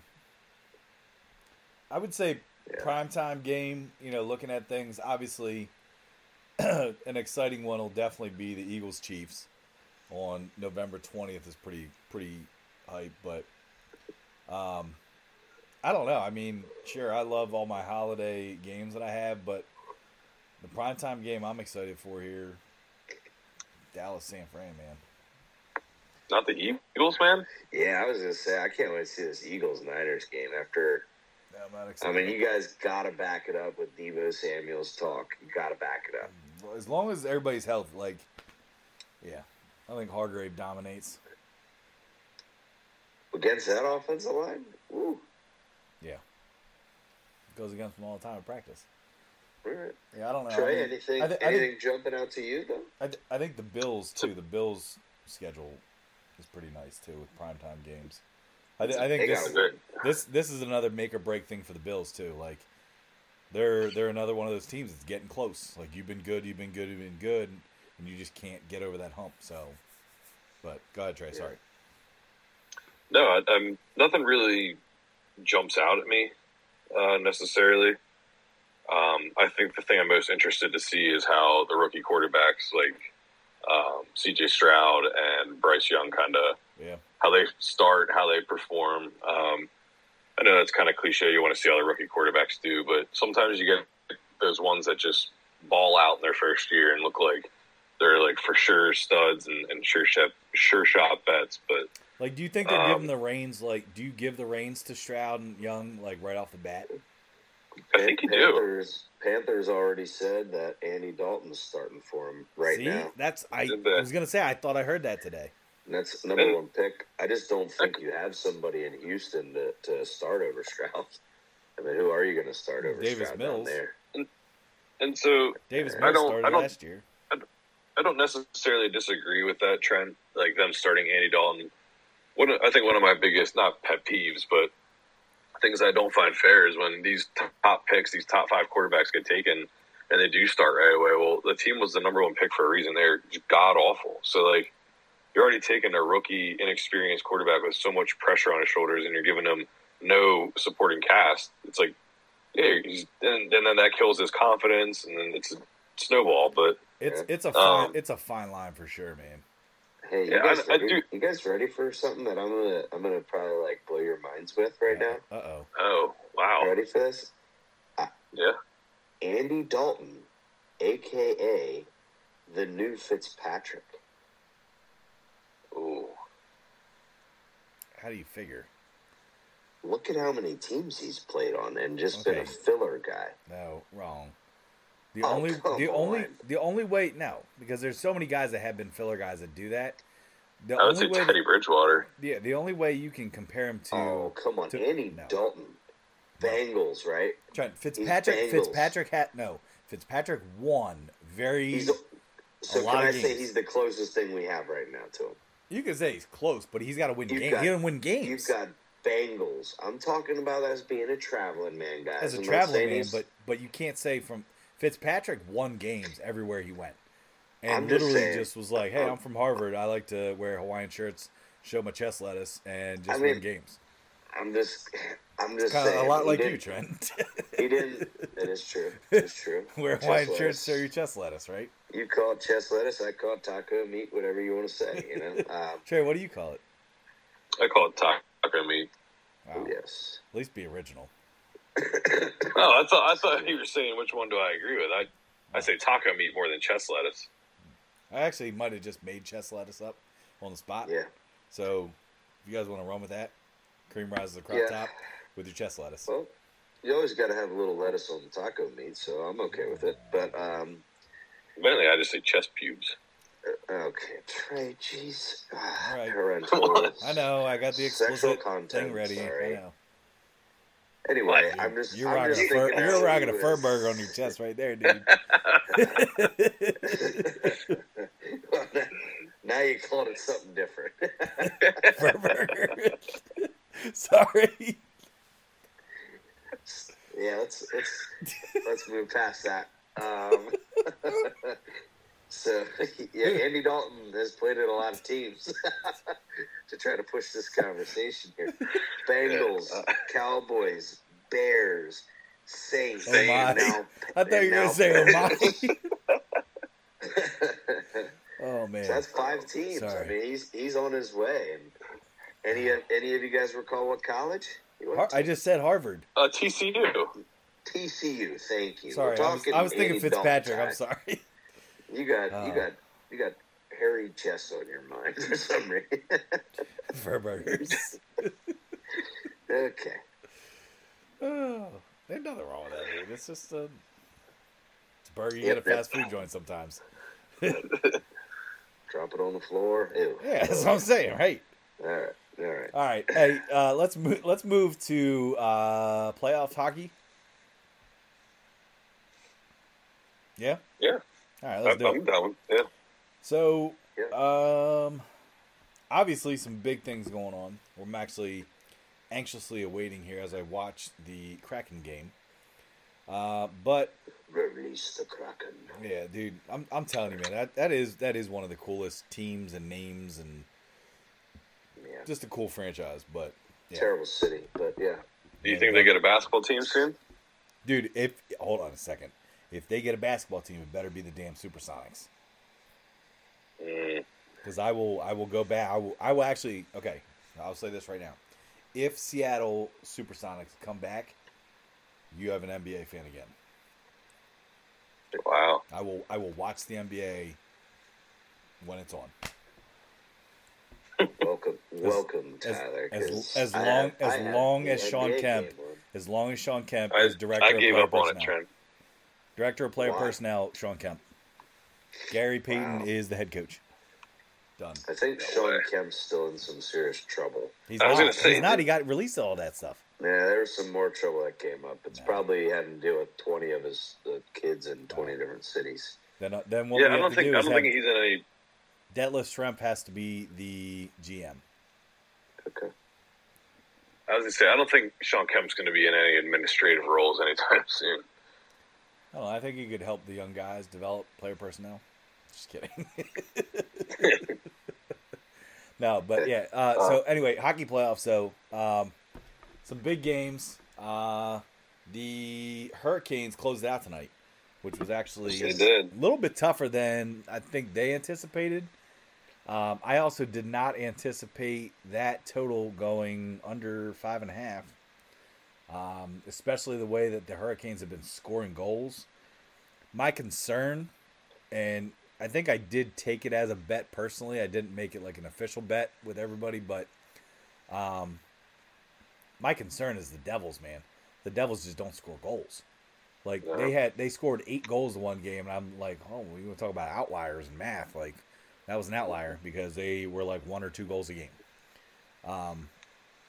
I would say Yeah. primetime game, you know, looking at things, obviously an exciting one will definitely be the Eagles Chiefs on November 20th is pretty pretty hype, but um I don't know. I mean, sure, I love all my holiday games that I have, but the primetime game I'm excited for here Dallas San Fran, man. Not the Eagles, man. Yeah, I was gonna say I can't wait to see this Eagles Niners game. After I'm not I mean, you guys got to back it up with Deebo Samuel's talk. You got to back it up. as long as everybody's healthy, like, yeah, I think Hargrave dominates. Against that offensive line, Woo. Yeah, goes against them all the time in practice. All right. Yeah, I don't know. Trey, I mean, anything, I I anything think- jumping out to you though? I, th- I think the Bills too. The Bills schedule is pretty nice too with primetime games. I, th- I think this this this is another make or break thing for the Bills too. Like they're they're another one of those teams that's getting close. Like you've been good, you've been good, you've been good, and you just can't get over that hump. So, but go ahead, Trey. Sorry. No, I, I'm nothing really jumps out at me uh, necessarily. Um, I think the thing I'm most interested to see is how the rookie quarterbacks like um, C.J. Stroud and Bryce Young kind of Yeah. how they start, how they perform. Um, I know that's kind of cliche. You want to see how the rookie quarterbacks do, but sometimes you get those ones that just ball out in their first year and look like they're like for sure studs and, and sure shot sure shot bets. But Like, do you think they're giving Um, the reins? Like, do you give the reins to Stroud and Young like right off the bat? I think you do. Panthers, Panthers already said that Andy Dalton's starting for him right See, now. that's I, I was gonna say. I thought I heard that today. And that's number And- one pick. I just don't think you have somebody in Houston to, to start over Stroud. I mean, who are you going to start over Davis Stroud Mills. down there? And so Davis I Mills don't- started I don't- last year. I don't necessarily disagree with that trend, like them starting Andy Dalton. One, I think one of my biggest, not pet peeves, but things I don't find fair is when these top picks, these top five quarterbacks get taken and they do start right away. Well, the team was the number one pick for a reason. They're god awful. So, like, you're already taking a rookie, inexperienced quarterback with so much pressure on his shoulders and you're giving him no supporting cast. It's like, yeah, and, and then that kills his confidence and then it's snowball. But It's Yeah. it's a fine Um, it's a fine line for sure, man. Hey, you Yeah, guys I- I ready? do- You guys ready for something that I'm gonna I'm gonna probably like blow your minds with right now? Uh oh. oh, wow. Ready for this? Yeah. Andy Dalton, aka the new Fitzpatrick. Ooh. How do you figure? Look at how many teams he's played on and just been a filler guy. No, wrong. The Oh, only come the only the only way no because there's so many guys that have been filler guys that do that. The I would only say way Teddy Bridgewater. yeah the only way you can compare him to oh, come on. to- Andy no. Dalton. Bengals, right? Trent Fitzpatrick Bengals. Fitzpatrick had no Fitzpatrick won very He's so lot can I of say games. he's the closest thing we have right now to him? you can say he's close but he's got to win You've games. got- he didn't win games You've got Bengals. I'm talking about as being a traveling man, guys. as a I'm traveling man but but you can't say from Fitzpatrick won games everywhere he went and I'm just literally saying. just was like hey I'm from Harvard I like to wear Hawaiian shirts show my chest lettuce and just I win games I'm just, I'm just kind of saying. a lot like you Trent He didn't. It is true. It's true. wear Chest Hawaiian lettuce. shirts show your chest lettuce right You call it chest lettuce. I call it taco meat. Whatever you want to say. You know. Um, Trey what do you call it I call it taco meat. wow. yes. at least be original Oh, I thought I thought you were saying which one do I agree with? I I say taco meat more than chest lettuce. I actually might have just made chest lettuce up on the spot Yeah. So, if you guys want to run with that, cream rises the crop Yeah. top with your chest lettuce. Well, you always got to have a little lettuce on the taco meat, so I'm okay with it. But um, Mainly, I just say chest pubes. okay, Trey, jeez, ah, All right. parental. I know I got the Sexual explicit content, thing ready. sorry. I know. Anyway? I'm just. You're I'm rocking just a fur, you're rocking a fur burger on your chest right there, dude. now you're called it something different. fur burger. Sorry. yeah, let's let's let's move past that. Um, so yeah, Andy Dalton has played in a lot of teams to try to push this conversation here. Bengals, Yeah. Cowboys, Bears, Saints. Oh my. now, I thought you were gonna say oh my. Oh man. So that's five teams. Sorry. I mean, he's he's on his way. And any of any of you guys recall what college? Har- I just said Harvard. Uh, TCU. TCU. Thank you. Sorry, We're I was, I was thinking Andy Fitzpatrick. I'm sorry. You got Oh. you got you got hairy chests on your mind for some reason. Fur burgers. okay. Oh, there's nothing wrong with that, dude. It's just a, it's a burger. You Yep, get a yep. fast food joint sometimes. Drop it on the floor. Ew. Yeah, that's what I'm saying, right? All right. All right. All right. Hey, uh, let's move. Let's move to uh, playoff hockey. Yeah. Yeah. All right. Let's I'm, do it. I'm down. Yeah. So, Yeah. um, obviously some big things going on. I'm actually anxiously awaiting here as I watch the Kraken game. Uh, but Release the Kraken. yeah, dude, I'm I'm telling you, man, that that is that is one of the coolest teams and names and Yeah. just a cool franchise. But yeah. Terrible city, but yeah. Do you Yeah, think they get a basketball team soon? dude, if hold on a second, if they get a basketball team, it better be the damn Supersonics. Eh. Because I will I will go back. I will I will actually okay. I'll say this right now: if Seattle SuperSonics come back, you have an NBA fan again. wow. I will I will watch the NBA when it's on. Welcome, welcome, as- Tyler. as- 'cause as long- have- as long as Shawn Kemp- As long as Shawn Kemp I, is director I of gave player up on it, Trent. Director of player Why? personnel, Shawn Kemp. Gary Payton Wow. is the head coach. Done. I think Shawn. Kemp's still in some serious trouble. He's I was not. gonna say, He's not. He got released all that stuff. Yeah, there was some more trouble that came up. It's No. probably having to do with twenty of his uh, kids in twenty different cities. Then uh, then what Yeah, we I have don't to think do I don't think he's in any. Detlef Schrempf has to be the GM. Okay. I was gonna say I don't think Shawn Kemp's going to be in any administrative roles anytime soon. Oh, I think he could help the young guys develop player personnel. Just kidding. no, but yeah. Uh, so anyway, hockey playoffs. So um, some big games. Uh, the Hurricanes closed out tonight, which was actually Yes, they did. a little bit tougher than I think they anticipated. Um, I also did not anticipate that total going under five and a half, um, especially the way that the Hurricanes have been scoring goals. My concern, and I think I did take it as a bet personally. I didn't make it like an official bet with everybody, but um, my concern is the Devils, man. The Devils just don't score goals. Like No. they had, they scored eight goals in one game, and I'm like, oh, we want to talk about outliers and math. Like that was an outlier because they were like one or two goals a game. Um,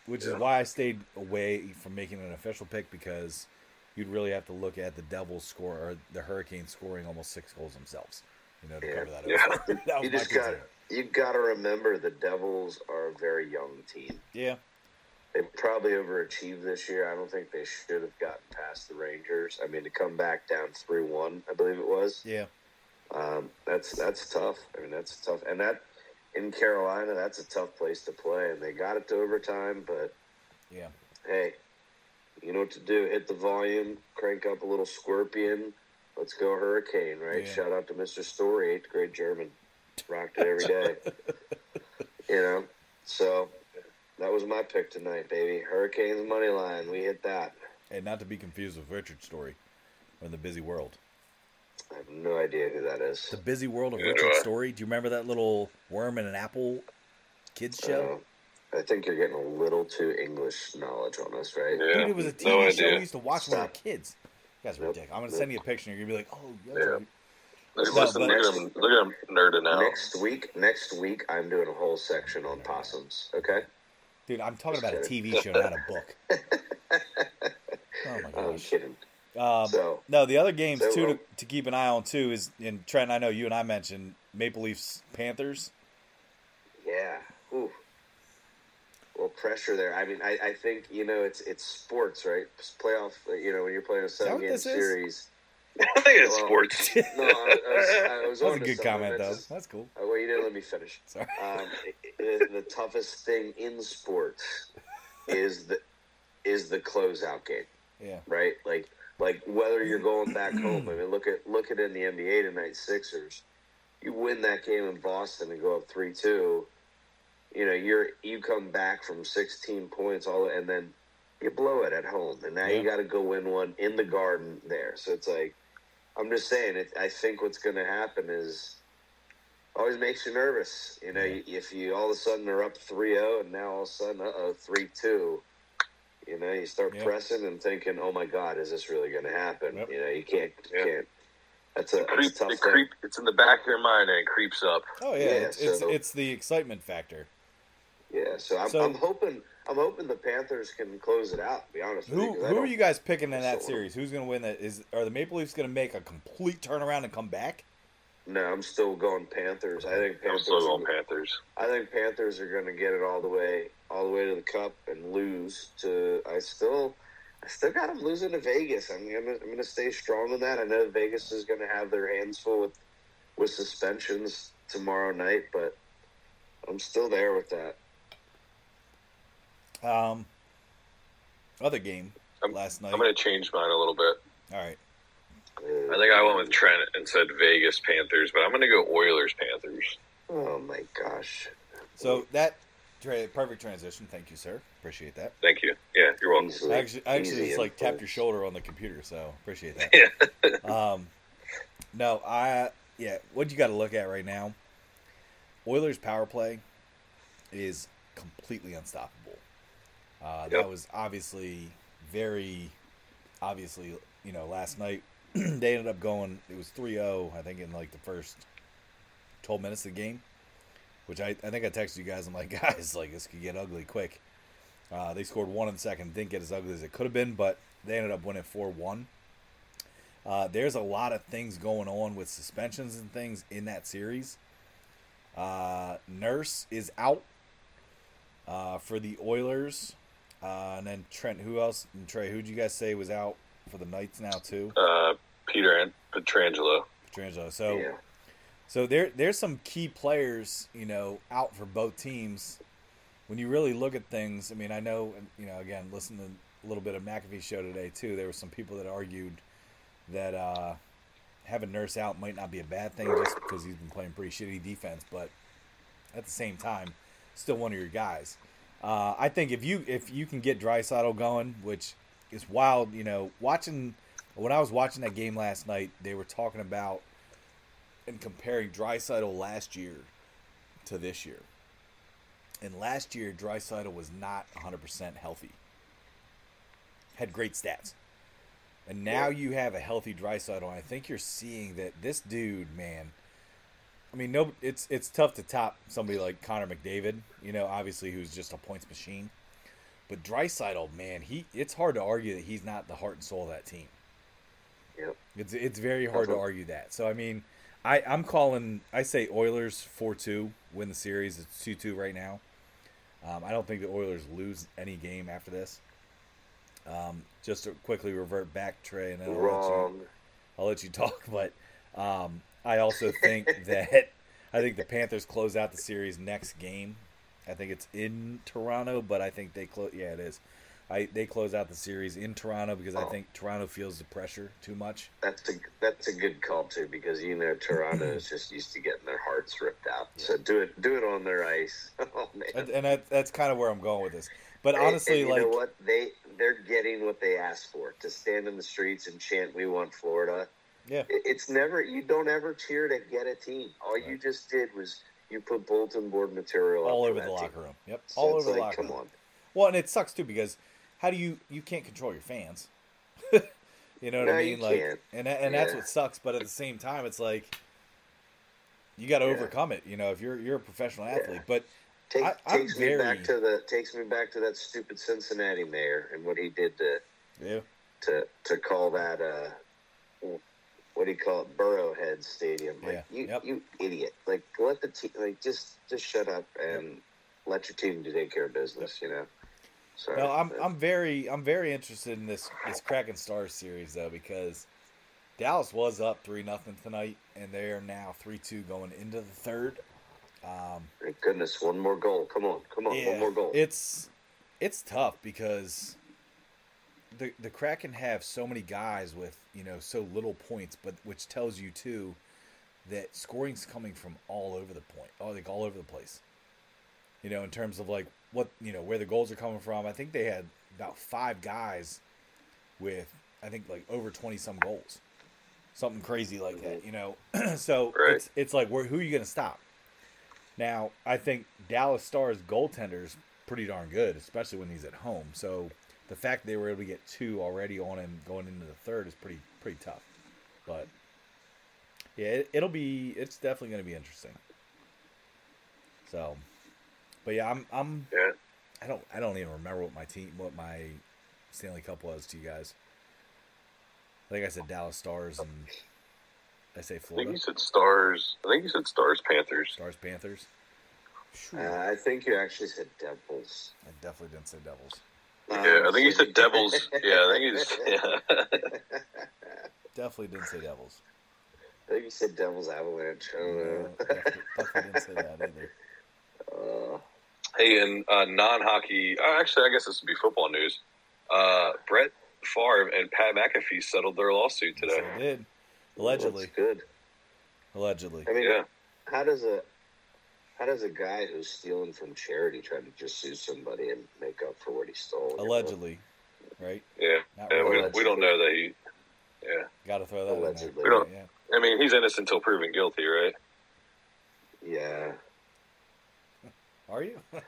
which is why I stayed away from making an official pick because you'd really have to look at the Devils score or the Hurricanes scoring almost six goals themselves, you know, to Yeah. cover that. Yeah. that You just got you got to remember the Devils are a very young team. Yeah, They probably overachieved this year. I don't think they should have gotten past the Rangers. I mean, to come back down three one, I believe it was. yeah, Um, that's that's tough. I mean, that's tough, and that in Carolina, that's a tough place to play. And they got it to overtime, but yeah. hey, you know what to do. Hit the volume, crank up a little scorpion. Let's go Hurricane, right? Yeah. Shout out to Mr. Story, eighth grade German. Rocked it every day. you know, so that was my pick tonight, baby. Hurricanes money line. We hit that. And not to be confused with Richard Scarry or the busy world. I have no idea who that is. The busy world of Neither Richard's story. Do you remember that little worm and an apple kids show? Uh, I think you're getting a little too English knowledge on us, right? Yeah. Dude, it was a TV no show we idea. used to watch when we were kids. You guys are Nope. ridiculous. I'm gonna Nope. send you a picture and you're gonna be like, oh, Yeah. right. Look, No, listen, but- look at him, look at him nerding out. Next week, next week, I'm doing a whole section on possums. Okay. dude. I'm talking about a TV show, not a book. Oh my I'm gosh. kidding. Um, So no, the other games too to, to keep an eye on too is in Trent. I know you and I mentioned Maple Leafs Panthers. yeah, Ooh. Well, pressure there. I mean, I, I think you know it's it's sports, right? It's playoff. You know, when you're playing a seven game series. I think it's Well, sports. No, I, I was, I was That was on a good comment though. That's just- That's cool. oh, well, you didn't let me finish. Sorry. Um, it- it- the toughest thing in sports is the is the closeout game. Yeah. right? Like like whether you're going back home. I mean, look at look at in the NBA tonight. Sixers, you win that game in Boston and go up three two. You know, you're you come back from 16 points, all and then you blow it at home, and now Yeah. you got to go win one in the Garden there. So it's like I'm just saying. It, I think what's going to happen is always makes you nervous. You know, Yeah. if you all of a sudden are up 3-0 and now all of a sudden, uh oh, three two. You know, you start Yeah. pressing and thinking, "Oh my God, is this really going to happen?" Yep. You know, you can't, Yeah. can't, That's a, that's a Creep, tough it thing. creep, it's in the back of your mind and it creeps up. Oh yeah, Yeah, it's, it's so- it's the excitement factor. Yeah, so I'm, So- I'm hoping I'm hoping the Panthers can close it out. To be honest, with you, Who 'cause I who are you guys picking in that So- series? Who's going to win that? Is are the Maple Leafs going to make a complete turnaround and come back? No, I'm still going Panthers. I think Panthers. I'm Panthers. still going are- Panthers. I think Panthers are going to get it all the way, all the way to the cup and lose to. I still, I still got them losing to Vegas. I'm gonna, I'm gonna stay strong on that. I know Vegas is going to have their hands full with, with suspensions tomorrow night, but I'm still there with that. Um, other game I'm- last night. I'm going to change mine a little bit. All right, I think I went with Trent and said Vegas Panthers, but I'm going to go Oilers Panthers. oh my gosh. so that tra- perfect transition. Thank you, sir. Appreciate that. Thank you. Yeah, you're welcome. Easily- I actually, I actually just like tapped your shoulder on the computer, so appreciate that. Yeah. Um, no, I yeah. What you got to look at right now? Oilers power play is completely unstoppable. Uh, That was obviously very obviously. You know, last night they ended up going. It was 3-0, I think, in like the first twelve minutes of the game. Which I, I think I texted you guys. I'm like, guys, like this could get ugly quick. Uh, they scored one in the second. Didn't get as ugly as it could have been, but they ended up winning four one. Uh, there's a lot of things going on with suspensions and things in that series. Uh, Nurse is out uh, for the Oilers, uh, and then Trent. Who else? And Trey, who'd you guys say was out for the Knights now too? Uh, Peter and Pietrangelo. Pietrangelo. So, yeah. so there there's some key players, you know, out for both teams. When you really look at things, I mean, I know, you know, again, listen to a little bit of McAfee's show today too. There were some people that argued that uh, having Nurse out might not be a bad thing just because he's been playing pretty shitty defense, but at the same time, still one of your guys. Uh, I think if you if you can get Draisaitl going, which is wild, you know, watching when I was watching that game last night, they were talking about and comparing Draisaitl last year to this year. And last year, Draisaitl was not 100% healthy. Had great stats. And now you have a healthy Draisaitl. And I think you're seeing that this dude, man. I mean, no, it's it's tough to top somebody like Connor McDavid. You know, obviously, who's just a points machine. But Draisaitl, man, he it's hard to argue that he's not the heart and soul of that team. Yep. It's it's very hard to Definitely. argue that. So I mean, I I'm calling. I say Oilers four two win the series. It's two two right now. Um, I don't think the Oilers lose any game after this. Um, just to quickly revert back, Trey, and then I'll let you, I'll, let you talk. But um, I also think that I think the Panthers close out the series next game. I think it's in Toronto, but I think they close. Yeah, it is. I they close out the series in Toronto because I Oh. think Toronto feels the pressure too much. That's a that's a good call too because you know Toronto is just used to getting their hearts ripped out. So do it do it on their ice. Oh man. And, and that, that's kind of where I'm going with this. But And- honestly, like know what they they're getting what they asked for to stand in the streets and chant "We want Florida." yeah, It- It's never you don't ever cheer to get a team. All you just did was you put bulletin board material all over the team. locker room. Yep, So all over the like, locker come room. on. Well, and it sucks too because how do you you can't control your fans? you know what No, I mean? Like, can't. and and that's what sucks. But at the same time, it's like you got to Yeah. overcome it. You know, if you're you're a professional Yeah. athlete, but Take, I- I'm takes me very- back to the takes me back to that stupid Cincinnati mayor and what he did to yeah, to to call that uh what do you call it? Burrowhead Stadium. Like Yeah, you yep. you idiot. Like let the team like just just shut up and let your team do take care of business you know? So no, I'm I'm very I'm very interested in this this Kraken Stars series though because Dallas was up three nothing tonight, and they are now three two going into the third. Um, thank goodness. One more goal. Come on. Come on. One more goal. It's it's tough because the the Kraken have so many guys with you know so little points, but which tells you too that scoring's coming from all over the point, all like all over the place. You know, in terms of like what you know where the goals are coming from. I think they had about five guys with I think like over twenty some goals, something crazy like that. You know, so Right. it's it's like where who are you going to stop? Now, I think Dallas Stars goaltender's pretty darn good, especially when he's at home. So the fact that they were able to get two already on him going into the third is pretty pretty tough. But Yeah, it, it'll be. It's definitely going to be interesting. So, but yeah, I'm. I'm. Yeah. I don't. I don't even remember what my team, what my Stanley Cup was to you guys. I think I said Dallas Stars and I say I think you said Stars. I think you said Stars Panthers. Stars Panthers. Phew, Uh, I think you actually said Devils. I definitely didn't say Devils. Yeah, I think you Um, said Devils. Yeah, I think you just yeah. Definitely didn't say Devils. I think he said Devils Avalanche. I don't No, know. definitely, definitely didn't say that either. Uh, Hey, and uh, non-hockey. Uh, actually, I guess this would be football news. Uh, Brett Favre and Pat McAfee settled their lawsuit Yes, today. I did. Allegedly. looks good. Allegedly. I mean, Yeah, how does a how does a guy who's stealing from charity try to just sue somebody and make up for what he stole? you know? Allegedly. Right? yeah. Not yeah really. we, we don't know that he. Yeah, Got to throw that Allegedly. in We don't- Yeah. I mean he's innocent until proven guilty, right? Yeah. Are you?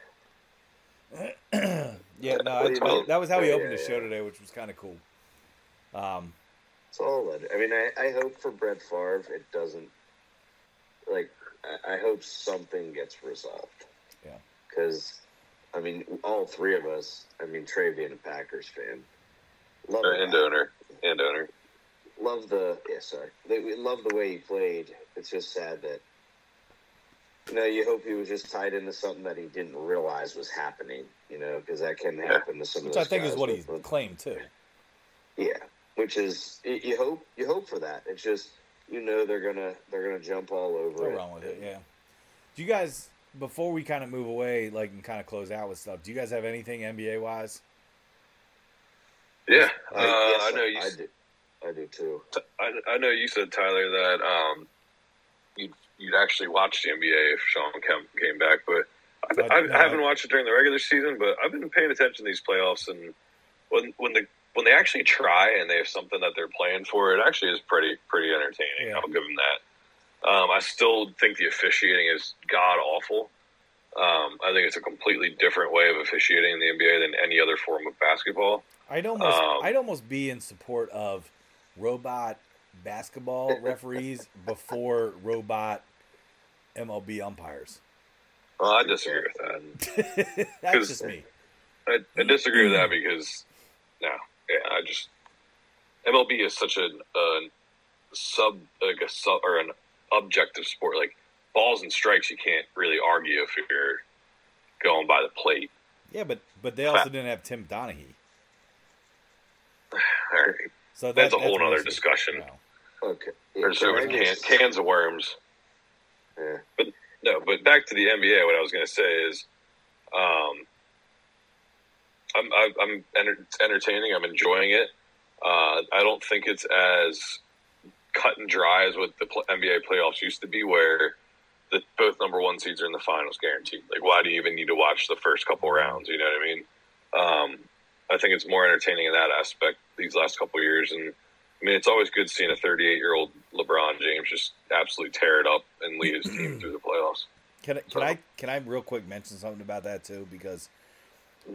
yeah, no, What you I- that was how he opened yeah, the show yeah. today, which was kind of cool. Um, It's all alleged. I mean, I, I hope for Brett Favre it doesn't. Like, I, I hope something gets resolved. Yeah. Because, I mean, all three of us. I mean, Trey being a Packers fan, love Uh, the and owner, and owner. love the yeah sorry they, we love the way he played it's just sad that you know you hope he was just tied into something that he didn't realize was happening you know because that can happen to some which of I those think is what he claimed too. yeah which is you you hope you hope for that it's just you know they're gonna they're gonna jump all over No it wrong with it. Yeah. Do you guys, before we kind of move away, like and kind of close out with stuff, do you guys have anything NBA wise? Yeah, uh, I, yes, I know you. I do I do too I, I know you said Tyler that um, you'd you'd actually watch the NBA if Shawn Kemp came back, but I, I- I, I haven't watched it during the regular season. But I've been paying attention to these playoffs, and when when the when they actually try and they have something that they're playing for, it actually is pretty pretty entertaining. Yeah. I'll give them that. Um, I still think the officiating is god awful. Um, I think it's a completely different way of officiating in the NBA than any other form of basketball. I'd almost, Um, I'd almost be in support of robot basketball referees before robot MLB umpires. Well, I disagree with that. That's just me. I, I disagree with that because no, I just MLB is such a, a sub like a sub or an objective sport. Like balls and strikes, you can't really argue if you're going by the plate. Yeah, but but they also didn't have Tim Donaghy. All right. So That's that, a whole what nother discussion. No. okay yeah, There's so so many can, cans of worms. yeah. But no, but back to the NBA. What I was going to say is, um, I'm I'm, I'm enter- entertaining. I'm enjoying it. Uh, I don't think it's as cut and dry as what the pl- NBA playoffs used to be, where the both number one seeds are in the finals guaranteed. Like, why do you even need to watch the first couple rounds? You know what I mean? Um, I think it's more entertaining in that aspect these last couple years, and I mean, it's always good seeing a 38 year old LeBron James just absolutely tear it up and lead his team through the playoffs. Can I, can I can I real quick mention something about that too because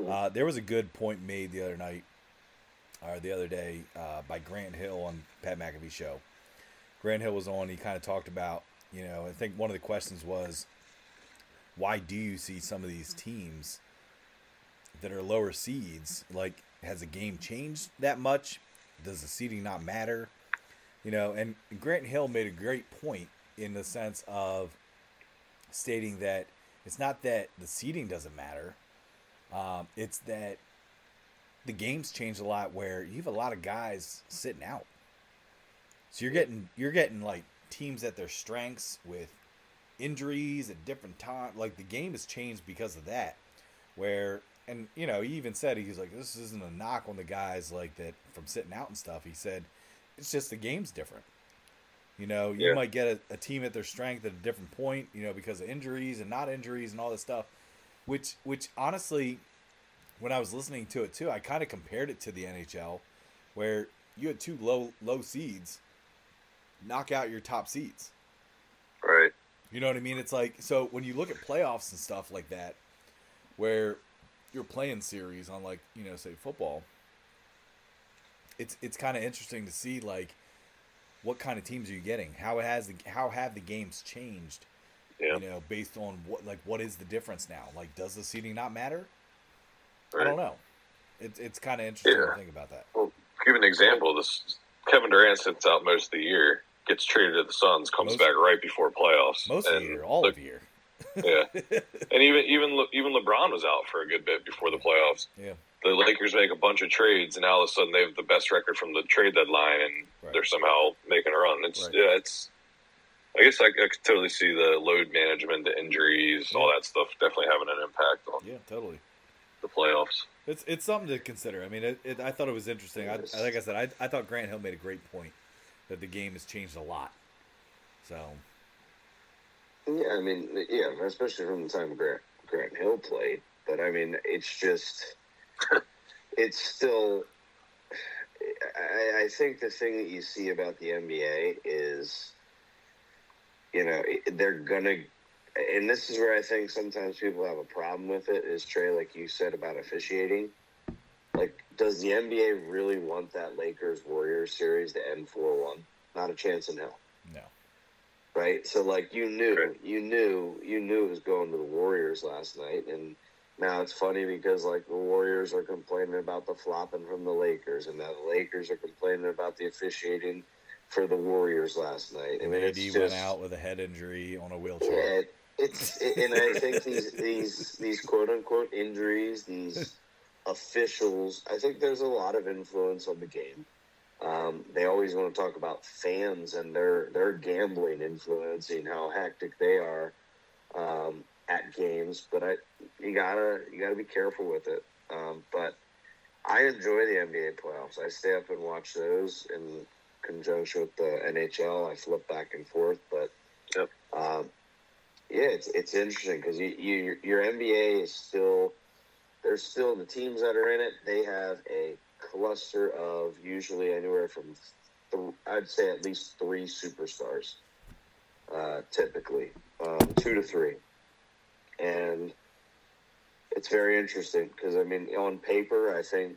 uh, there was a good point made the other night or the other day uh, by Grant Hill on Pat McAfee's show. Grant Hill was on. He kind of talked about you know I think one of the questions was why do you see some of these teams that are lower seeds like has the game changed that much? Does the seeding not matter? You know, and Grant Hill made a great point in the sense of stating that it's not that the seeding doesn't matter. Um, it's that the game's changed a lot where you have a lot of guys sitting out. So you're getting you're getting like teams at their strengths with injuries at different time. Like the game has changed because of that. Where and you know he even said he was like this isn't a knock on the guys like that from sitting out and stuff. He said it's just the game's different. You know, you Yeah. might get a, a team at their strength at a different point, you know, because of injuries and not injuries and all this stuff. Which which honestly, when I was listening to it too, I kind of compared it to the NHL, where you had two low low seeds knock out your top seeds. Right. You know what I mean? It's like so when you look at playoffs and stuff like that, where you're playing series on like you know say football, it's it's kind of interesting to see like what kind of teams are you getting? How has the how have the games changed? Yeah. You know, based on what like what is the difference now? Like, does the seeding not matter? I don't know. It's it's kind of interesting Yeah. to think about that. Well, give an example. This Kevin Durant sits out most of the year, gets traded to the Suns, comes Most- back right before playoffs. Most of and the year, all look- of the year. Yeah, and even even Le- even LeBron was out for a good bit before the playoffs. Yeah. The Lakers make a bunch of trades, and all of a sudden they have the best record from the trade deadline, and Right. they're somehow making a run. It's Right. yeah, it's. I guess I, I could totally see the load management, the injuries, all that stuff definitely having an impact on Yeah, totally. the playoffs. It's it's something to consider. I mean, it, it, I thought it was interesting. I, like I said, I, I thought Grant Hill made a great point that the game has changed a lot. So Yeah, I mean, yeah, especially from the time Grant Grant Hill played. But I mean, it's just, it's still. I, I think the thing that you see about the NBA is, you know, they're gonna, and this is where I think sometimes people have a problem with it. Is Trey, like you said about officiating, like, does the NBA really want that Lakers Warriors series to end four one? Not a chance in hell no, right? So like you knew, Right. you knew, you knew it was going to the Warriors last night, and now it's funny because like the Warriors are complaining about the flopping from the Lakers, and now the Lakers are complaining about the officiating for the Warriors last night. I mean, AD just, went out with a head injury on a Yeah, wheelchair. it, it's it, and I think these these these quote unquote injuries, these officials, I think there's a lot of influence on the game. Um, they always want to talk about fans and their their gambling influencing how hectic they are um, at games, but I you gotta you gotta be careful with it. Um, but I enjoy the NBA playoffs. I stay up and watch those in conjunction with the NHL. I flip back and forth, but Yep. um, yeah, it's it's interesting because you, you your NBA is still there's still the teams that are in it. They have a cluster of usually anywhere from th- I'd say at least three superstars, uh, typically um, two to three, and it's very interesting because I mean on paper I think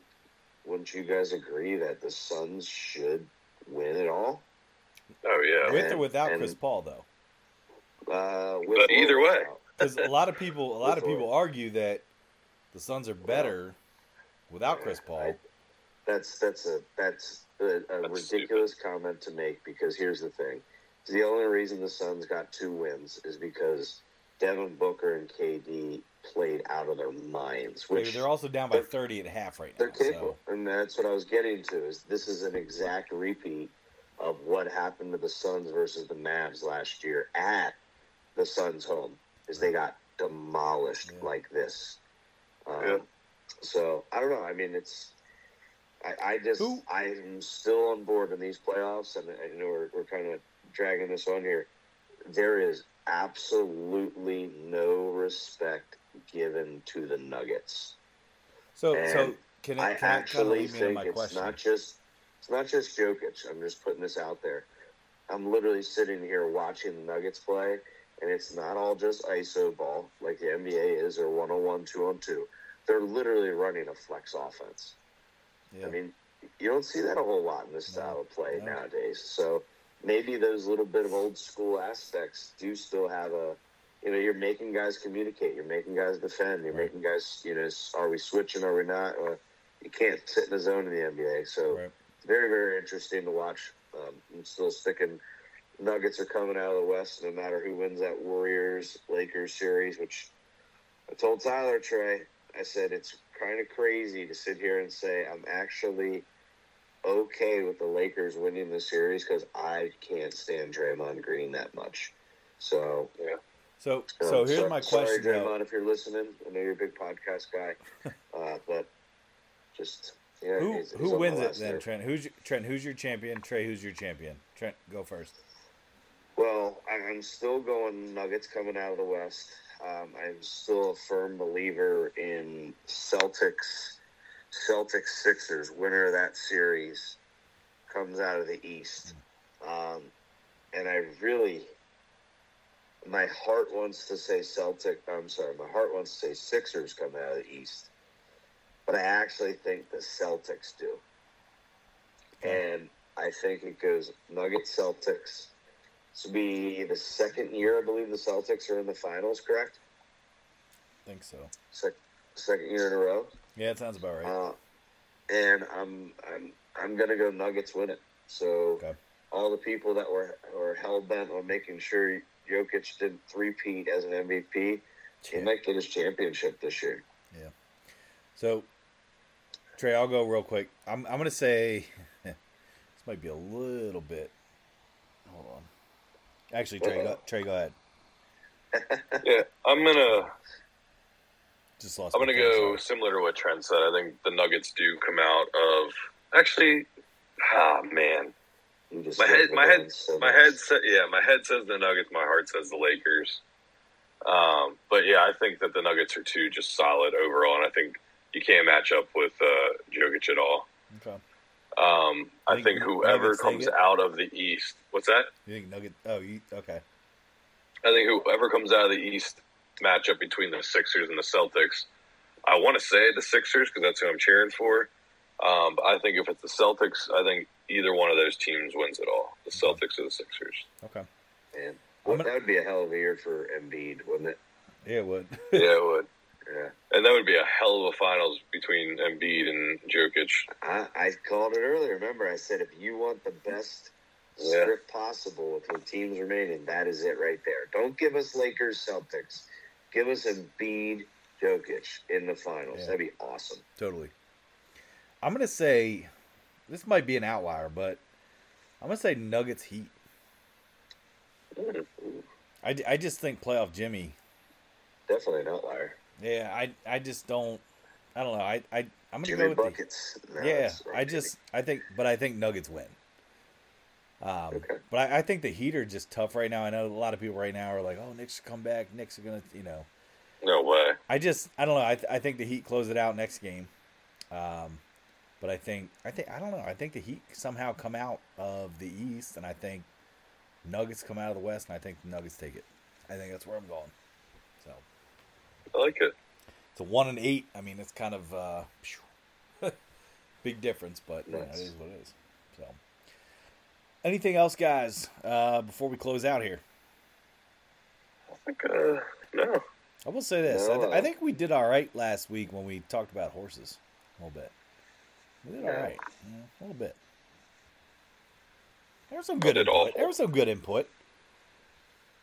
wouldn't you guys agree that the Suns should win it all? Oh yeah, With or without and- Chris Paul, though, Uh, with But either way. because a lot of people, a lot of With or- people argue that the Suns are better without Chris Paul. I- That's that's a that's a, a That's ridiculous comment to make because here's the thing: the only reason the Suns got two wins is because Devin Booker and KD played out of their minds. They- Which They're also down by they're- thirty at half right now. they're capable, So and that's what I was getting to. Is this is an exact repeat of what happened to the Suns versus the Mavs last year at the Suns' home? Is they got demolished Yeah. like this. Um, Yeah. So I don't know. I mean, it's. I, I just Who- I'm still on board in these playoffs, and I know we're, we're kind of dragging this on here. There is absolutely no respect given to the Nuggets. so And so can I it can I kind of actually think my it's question? not just it's not just Jokic. I'm just putting this out there. I'm literally sitting here watching the Nuggets play, and it's not all just ISO ball like the NBA is, or one on one, two on two. They're literally running a flex offense. Yeah. I mean, you don't see that a whole lot in this No, style of play no. nowadays. So maybe those little bit of old school aspects do still have a, you know, you're making guys communicate, you're making guys defend, you're Right. making guys, you know, are we switching, are we not? Uh, you can't sit in the zone in the NBA. So Right. very, very interesting to watch. Um, I'm still sticking. Nuggets are coming out of the West, no matter who wins that Warriors Lakers series. Which I told Tyler Trey, I said it's kind of crazy to sit here and say I'm actually okay with the Lakers winning the series because I can't stand Draymond Green that much. So, So um, so here's so- my sorry, question. Draymond, though. if you're listening. I know you're a big podcast guy, uh, but just yeah, Who he's- he's who my wins it then, there. Trent? Who's your, Trent? Who's your champion? Trey, who's your champion? Trent, go first. Well, I'm still going Nuggets coming out of the West. Um, I'm still a firm believer in Celtics, Celtics Sixers. Winner of that series comes out of the East, um, and I really, my heart wants to say Celtic. I'm sorry, my heart wants to say Sixers come out of the East, but I actually think the Celtics do. And I think it goes Nuggets Celtics. This will be the second year I believe the Celtics are in the finals, correct? I think so. Sec- second year in a row. Yeah, it sounds about right. Uh, and I'm I'm I'm gonna go Nuggets win it. So Okay. all the people that were were hell bent on making sure Jokic did three-peat as an MVP, he Yeah. might get his championship this year. Yeah. So, Trey, I'll go real quick. I'm I'm gonna say this might be a little bit. Hold on. Actually, Trey, go, Trey, go ahead. Yeah, I'm gonna Just lost. I'm gonna go thought. similar to what Trent said. I think the Nuggets do come out of actually. Ah man, You just my head, my head, so my head said yeah, my head says the Nuggets. My heart says the Lakers. Um, but yeah, I think that the Nuggets are too just solid overall, and I think you can't match up with uh, Jokic at all. Okay. Um, I Think think whoever Nuggets comes out of the East, what's that? You think Nugget? Oh, you okay? I think whoever comes out of the East matchup between the Sixers and the Celtics, I want to say the Sixers because that's who I'm cheering for. Um, but I think if it's the Celtics, I think either one of those teams wins it all. The Celtics or the Sixers. Okay. Man, well, gonna- that would be a hell of a year for Embiid, wouldn't it? Yeah, it would. Yeah, it would. Yeah, And that would be a hell of a finals between Embiid and Jokic. I, I called it earlier. Remember, I said if you want the best Yeah. script possible with the teams remaining, that is it right there. Don't give us Lakers, Celtics. Give us Embiid, Jokic in the finals. Yeah. That'd be awesome. Totally. I'm gonna say this might be an outlier, but I'm gonna say Nuggets Heat. I, I just think playoff Jimmy. Definitely an outlier. Yeah, I I just don't. I don't know. I I I'm gonna Jimmy go with the, buckets. No, yeah. I just I think, but I think Nuggets win. Um, Okay. but I, I think the Heat are just tough right now. I know a lot of people right now are like, "Oh, Knicks should come back. Knicks are gonna," you know. No way. I just I don't know. I th- I think the Heat close it out next game. Um, but I think I think I don't know. I think the Heat somehow come out of the East, and I think Nuggets come out of the West, and I think the Nuggets take it. I think that's where I'm going. So I like it. it's a one and eight. I mean, it's kind of uh, big difference, but you know, it Nice. is what it is. So anything else, guys? Uh, before we close out here. I think, uh, no. I will say this. I, th- No, I uh, think we did all right last week when we talked about horses a little bit. Did all Yeah. a little bit. There was some good input. awful. There was some good input.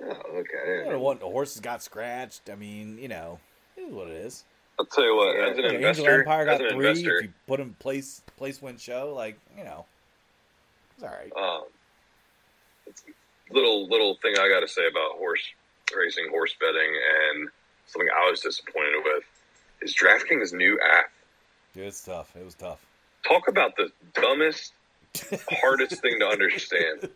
Oh, okay. You know, what, the horses got scratched. I mean, you know, it is what it is. I'll tell you what. Yeah. As an You know, Angel investor, Empire got three. investor, If you put him place place win show, like you know, it's all right. um, it's a little little thing I got to say about horse racing, horse betting, and something I was disappointed with is DraftKings' new app. Dude, it's tough. It was tough. Talk about the dumbest, hardest thing to understand.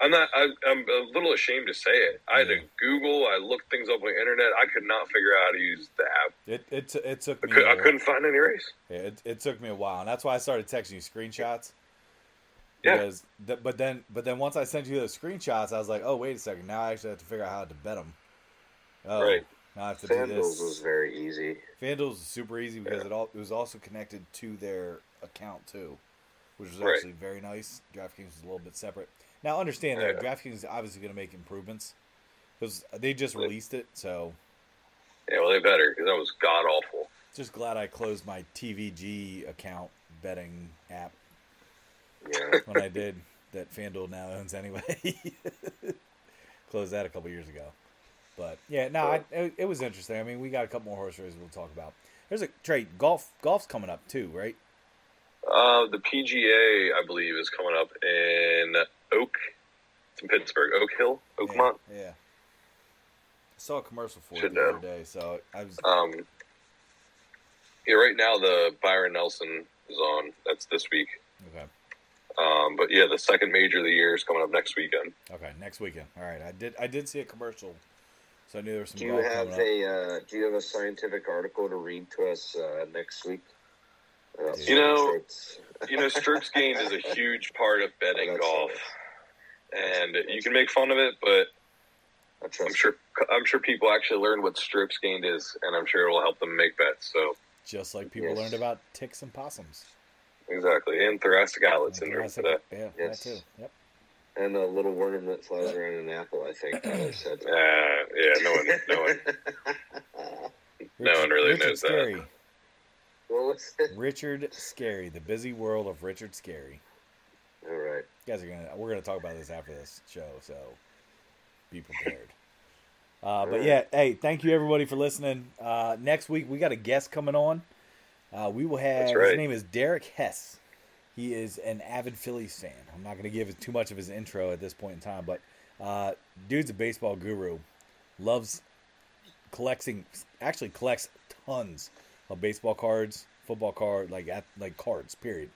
I'm not. I, I'm a little ashamed to say it. I had to Google. I looked things up on the internet. I could not figure out how to use the app. It it t- it took I, me. could, I a- couldn't find any race. Yeah, it, it took me a while, and that's why I started texting you screenshots. Yeah. Because, th- but then, but then once I sent you those screenshots, I was like, oh wait a second, now I actually have to figure out how to bet them. Oh, Right. Now I have to do FanDuel's this. was very easy. FanDuel's is super easy because Yeah. it all it was also connected to their account too, which was Right. actually very nice. DraftKings was a little bit separate. Now understand Yeah. that DraftKings is obviously going to make improvements because they just released it, so Yeah, well, they better because that was god awful. just glad I closed my TVG account betting app Yeah. when I did that FanDuel now owns anyway. Closed that a couple years ago. But yeah, no, I, it, it was interesting. I mean, we got a couple more horse races we'll talk about. There's a trade golf. Golf's coming up too, right? Uh, the PGA, I believe, is coming up in Oak. It's in Pittsburgh, Oak Hill, Oakmont. Yeah. yeah. I saw a commercial for it Should the know. other day, so I was. Um, yeah, right now the Byron Nelson is on. That's this week. Okay. Um, but yeah, the second major of the year is coming up next weekend. Okay. Next weekend. All right. I did. I did see a commercial, so I knew there was some Do you have a uh, Do you have a scientific article to read to us uh, next week? Uh, You know. You know, strokes gained is a huge part of betting That's golf, right. and you can make fun of it, but I trust. I'm sure I'm sure people actually learn what strokes gained is, and I'm sure it will help them make bets. So Just like people Yes. learned about ticks and possums. exactly. And thoracic outlet And syndrome thoracic- today. Yeah, Yes. that too. Yep. And a little worm that flies around an apple, I think Tyler said. Uh, yeah, no one, no one. No one really Richard knows that. Well, what's it? Richard Scarry, the busy world of Richard Scarry. All right. You guys are gonna we're gonna talk about this after this show, so be prepared. Uh, but yeah, hey, thank you everybody for listening. Uh, next week we got a guest coming on. Uh, we will have That's his name is Derek Hess. He is an avid Phillies fan. I'm not going to give too much of his intro at this point in time, but uh, dude's a baseball guru. Loves collecting, actually collects tons of baseball cards, football card, like at, like cards. Period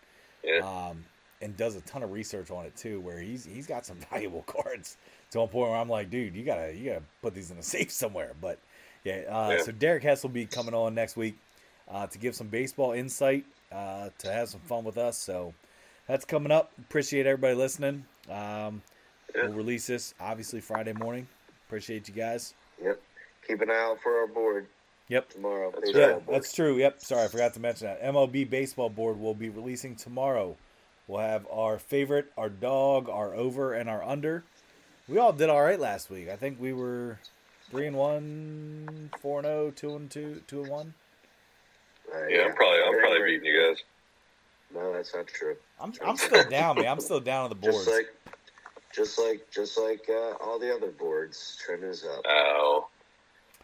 Yeah, um, and does a ton of research on it too. Where he's he's got some valuable cards to a point where I'm like, dude, you gotta you gotta put these in a safe somewhere. But yeah, uh, Yeah. so Derek Hess will be coming on next week uh, to give some baseball insight, uh, to have some fun with us. So that's coming up. Appreciate everybody listening. Um, Yeah. We'll release this obviously Friday morning. Appreciate you guys. Yep. Keep an eye out for our board Yep. tomorrow. That's Yeah, right. that's true. Yep. Sorry, I forgot to mention that. MLB baseball board will be releasing tomorrow. We'll have our favorite, our dog, our over, and our under. We all did all right last week. I think we were three and one, four and zero, two and two, two and one. Uh, yeah. I'm probably, I'm probably beating you guys. No, that's not true. I'm I'm still down, man. I'm still down on the boards. Just like, just like, just like uh, all the other boards, trend is up. Oh,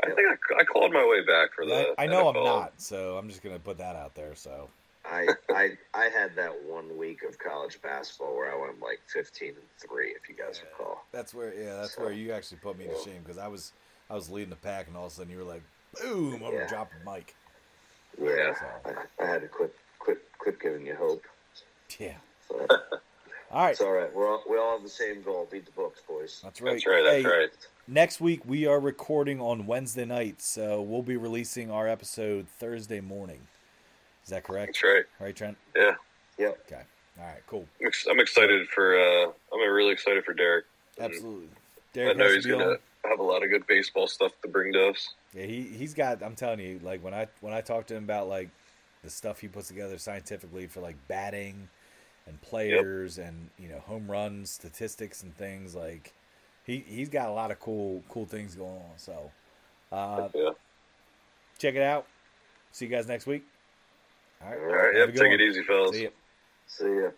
I think I, I clawed my way back for I, the. I know I'm not, so I'm just gonna put that out there. So I, I, I had that one week of college basketball where I went like fifteen and three, if you guys recall. that's where, yeah, that's where you actually put me to shame because I was I was leading the pack, and all of a sudden you were like, boom, I'm gonna Yeah. drop a mic. Yeah, So I, I had to quit, quit, quit giving you hope. yeah. So All right. it's all right. We're all, we all have the same goal: beat the books, boys. That's right. That's right. That's Hey, right. Next week we are recording on Wednesday night, so we'll be releasing our episode Thursday morning. Is that correct? That's right. Right, Trent? Yeah, Yep. Okay. All right. Cool. I'm, ex- I'm excited for. uh I'm really excited for Derek. Absolutely. I Derek know he's to gonna on. have a lot of good baseball stuff to bring to us. Yeah, he he's got. I'm telling you, like when I when I talk to him about like the stuff he puts together scientifically for like batting and players and you know home runs statistics and things like he he's got a lot of cool cool things going on. So uh, yeah. check it out. See you guys next week. All right. All right. Yep. Take one. it easy, fellas. See ya. See ya.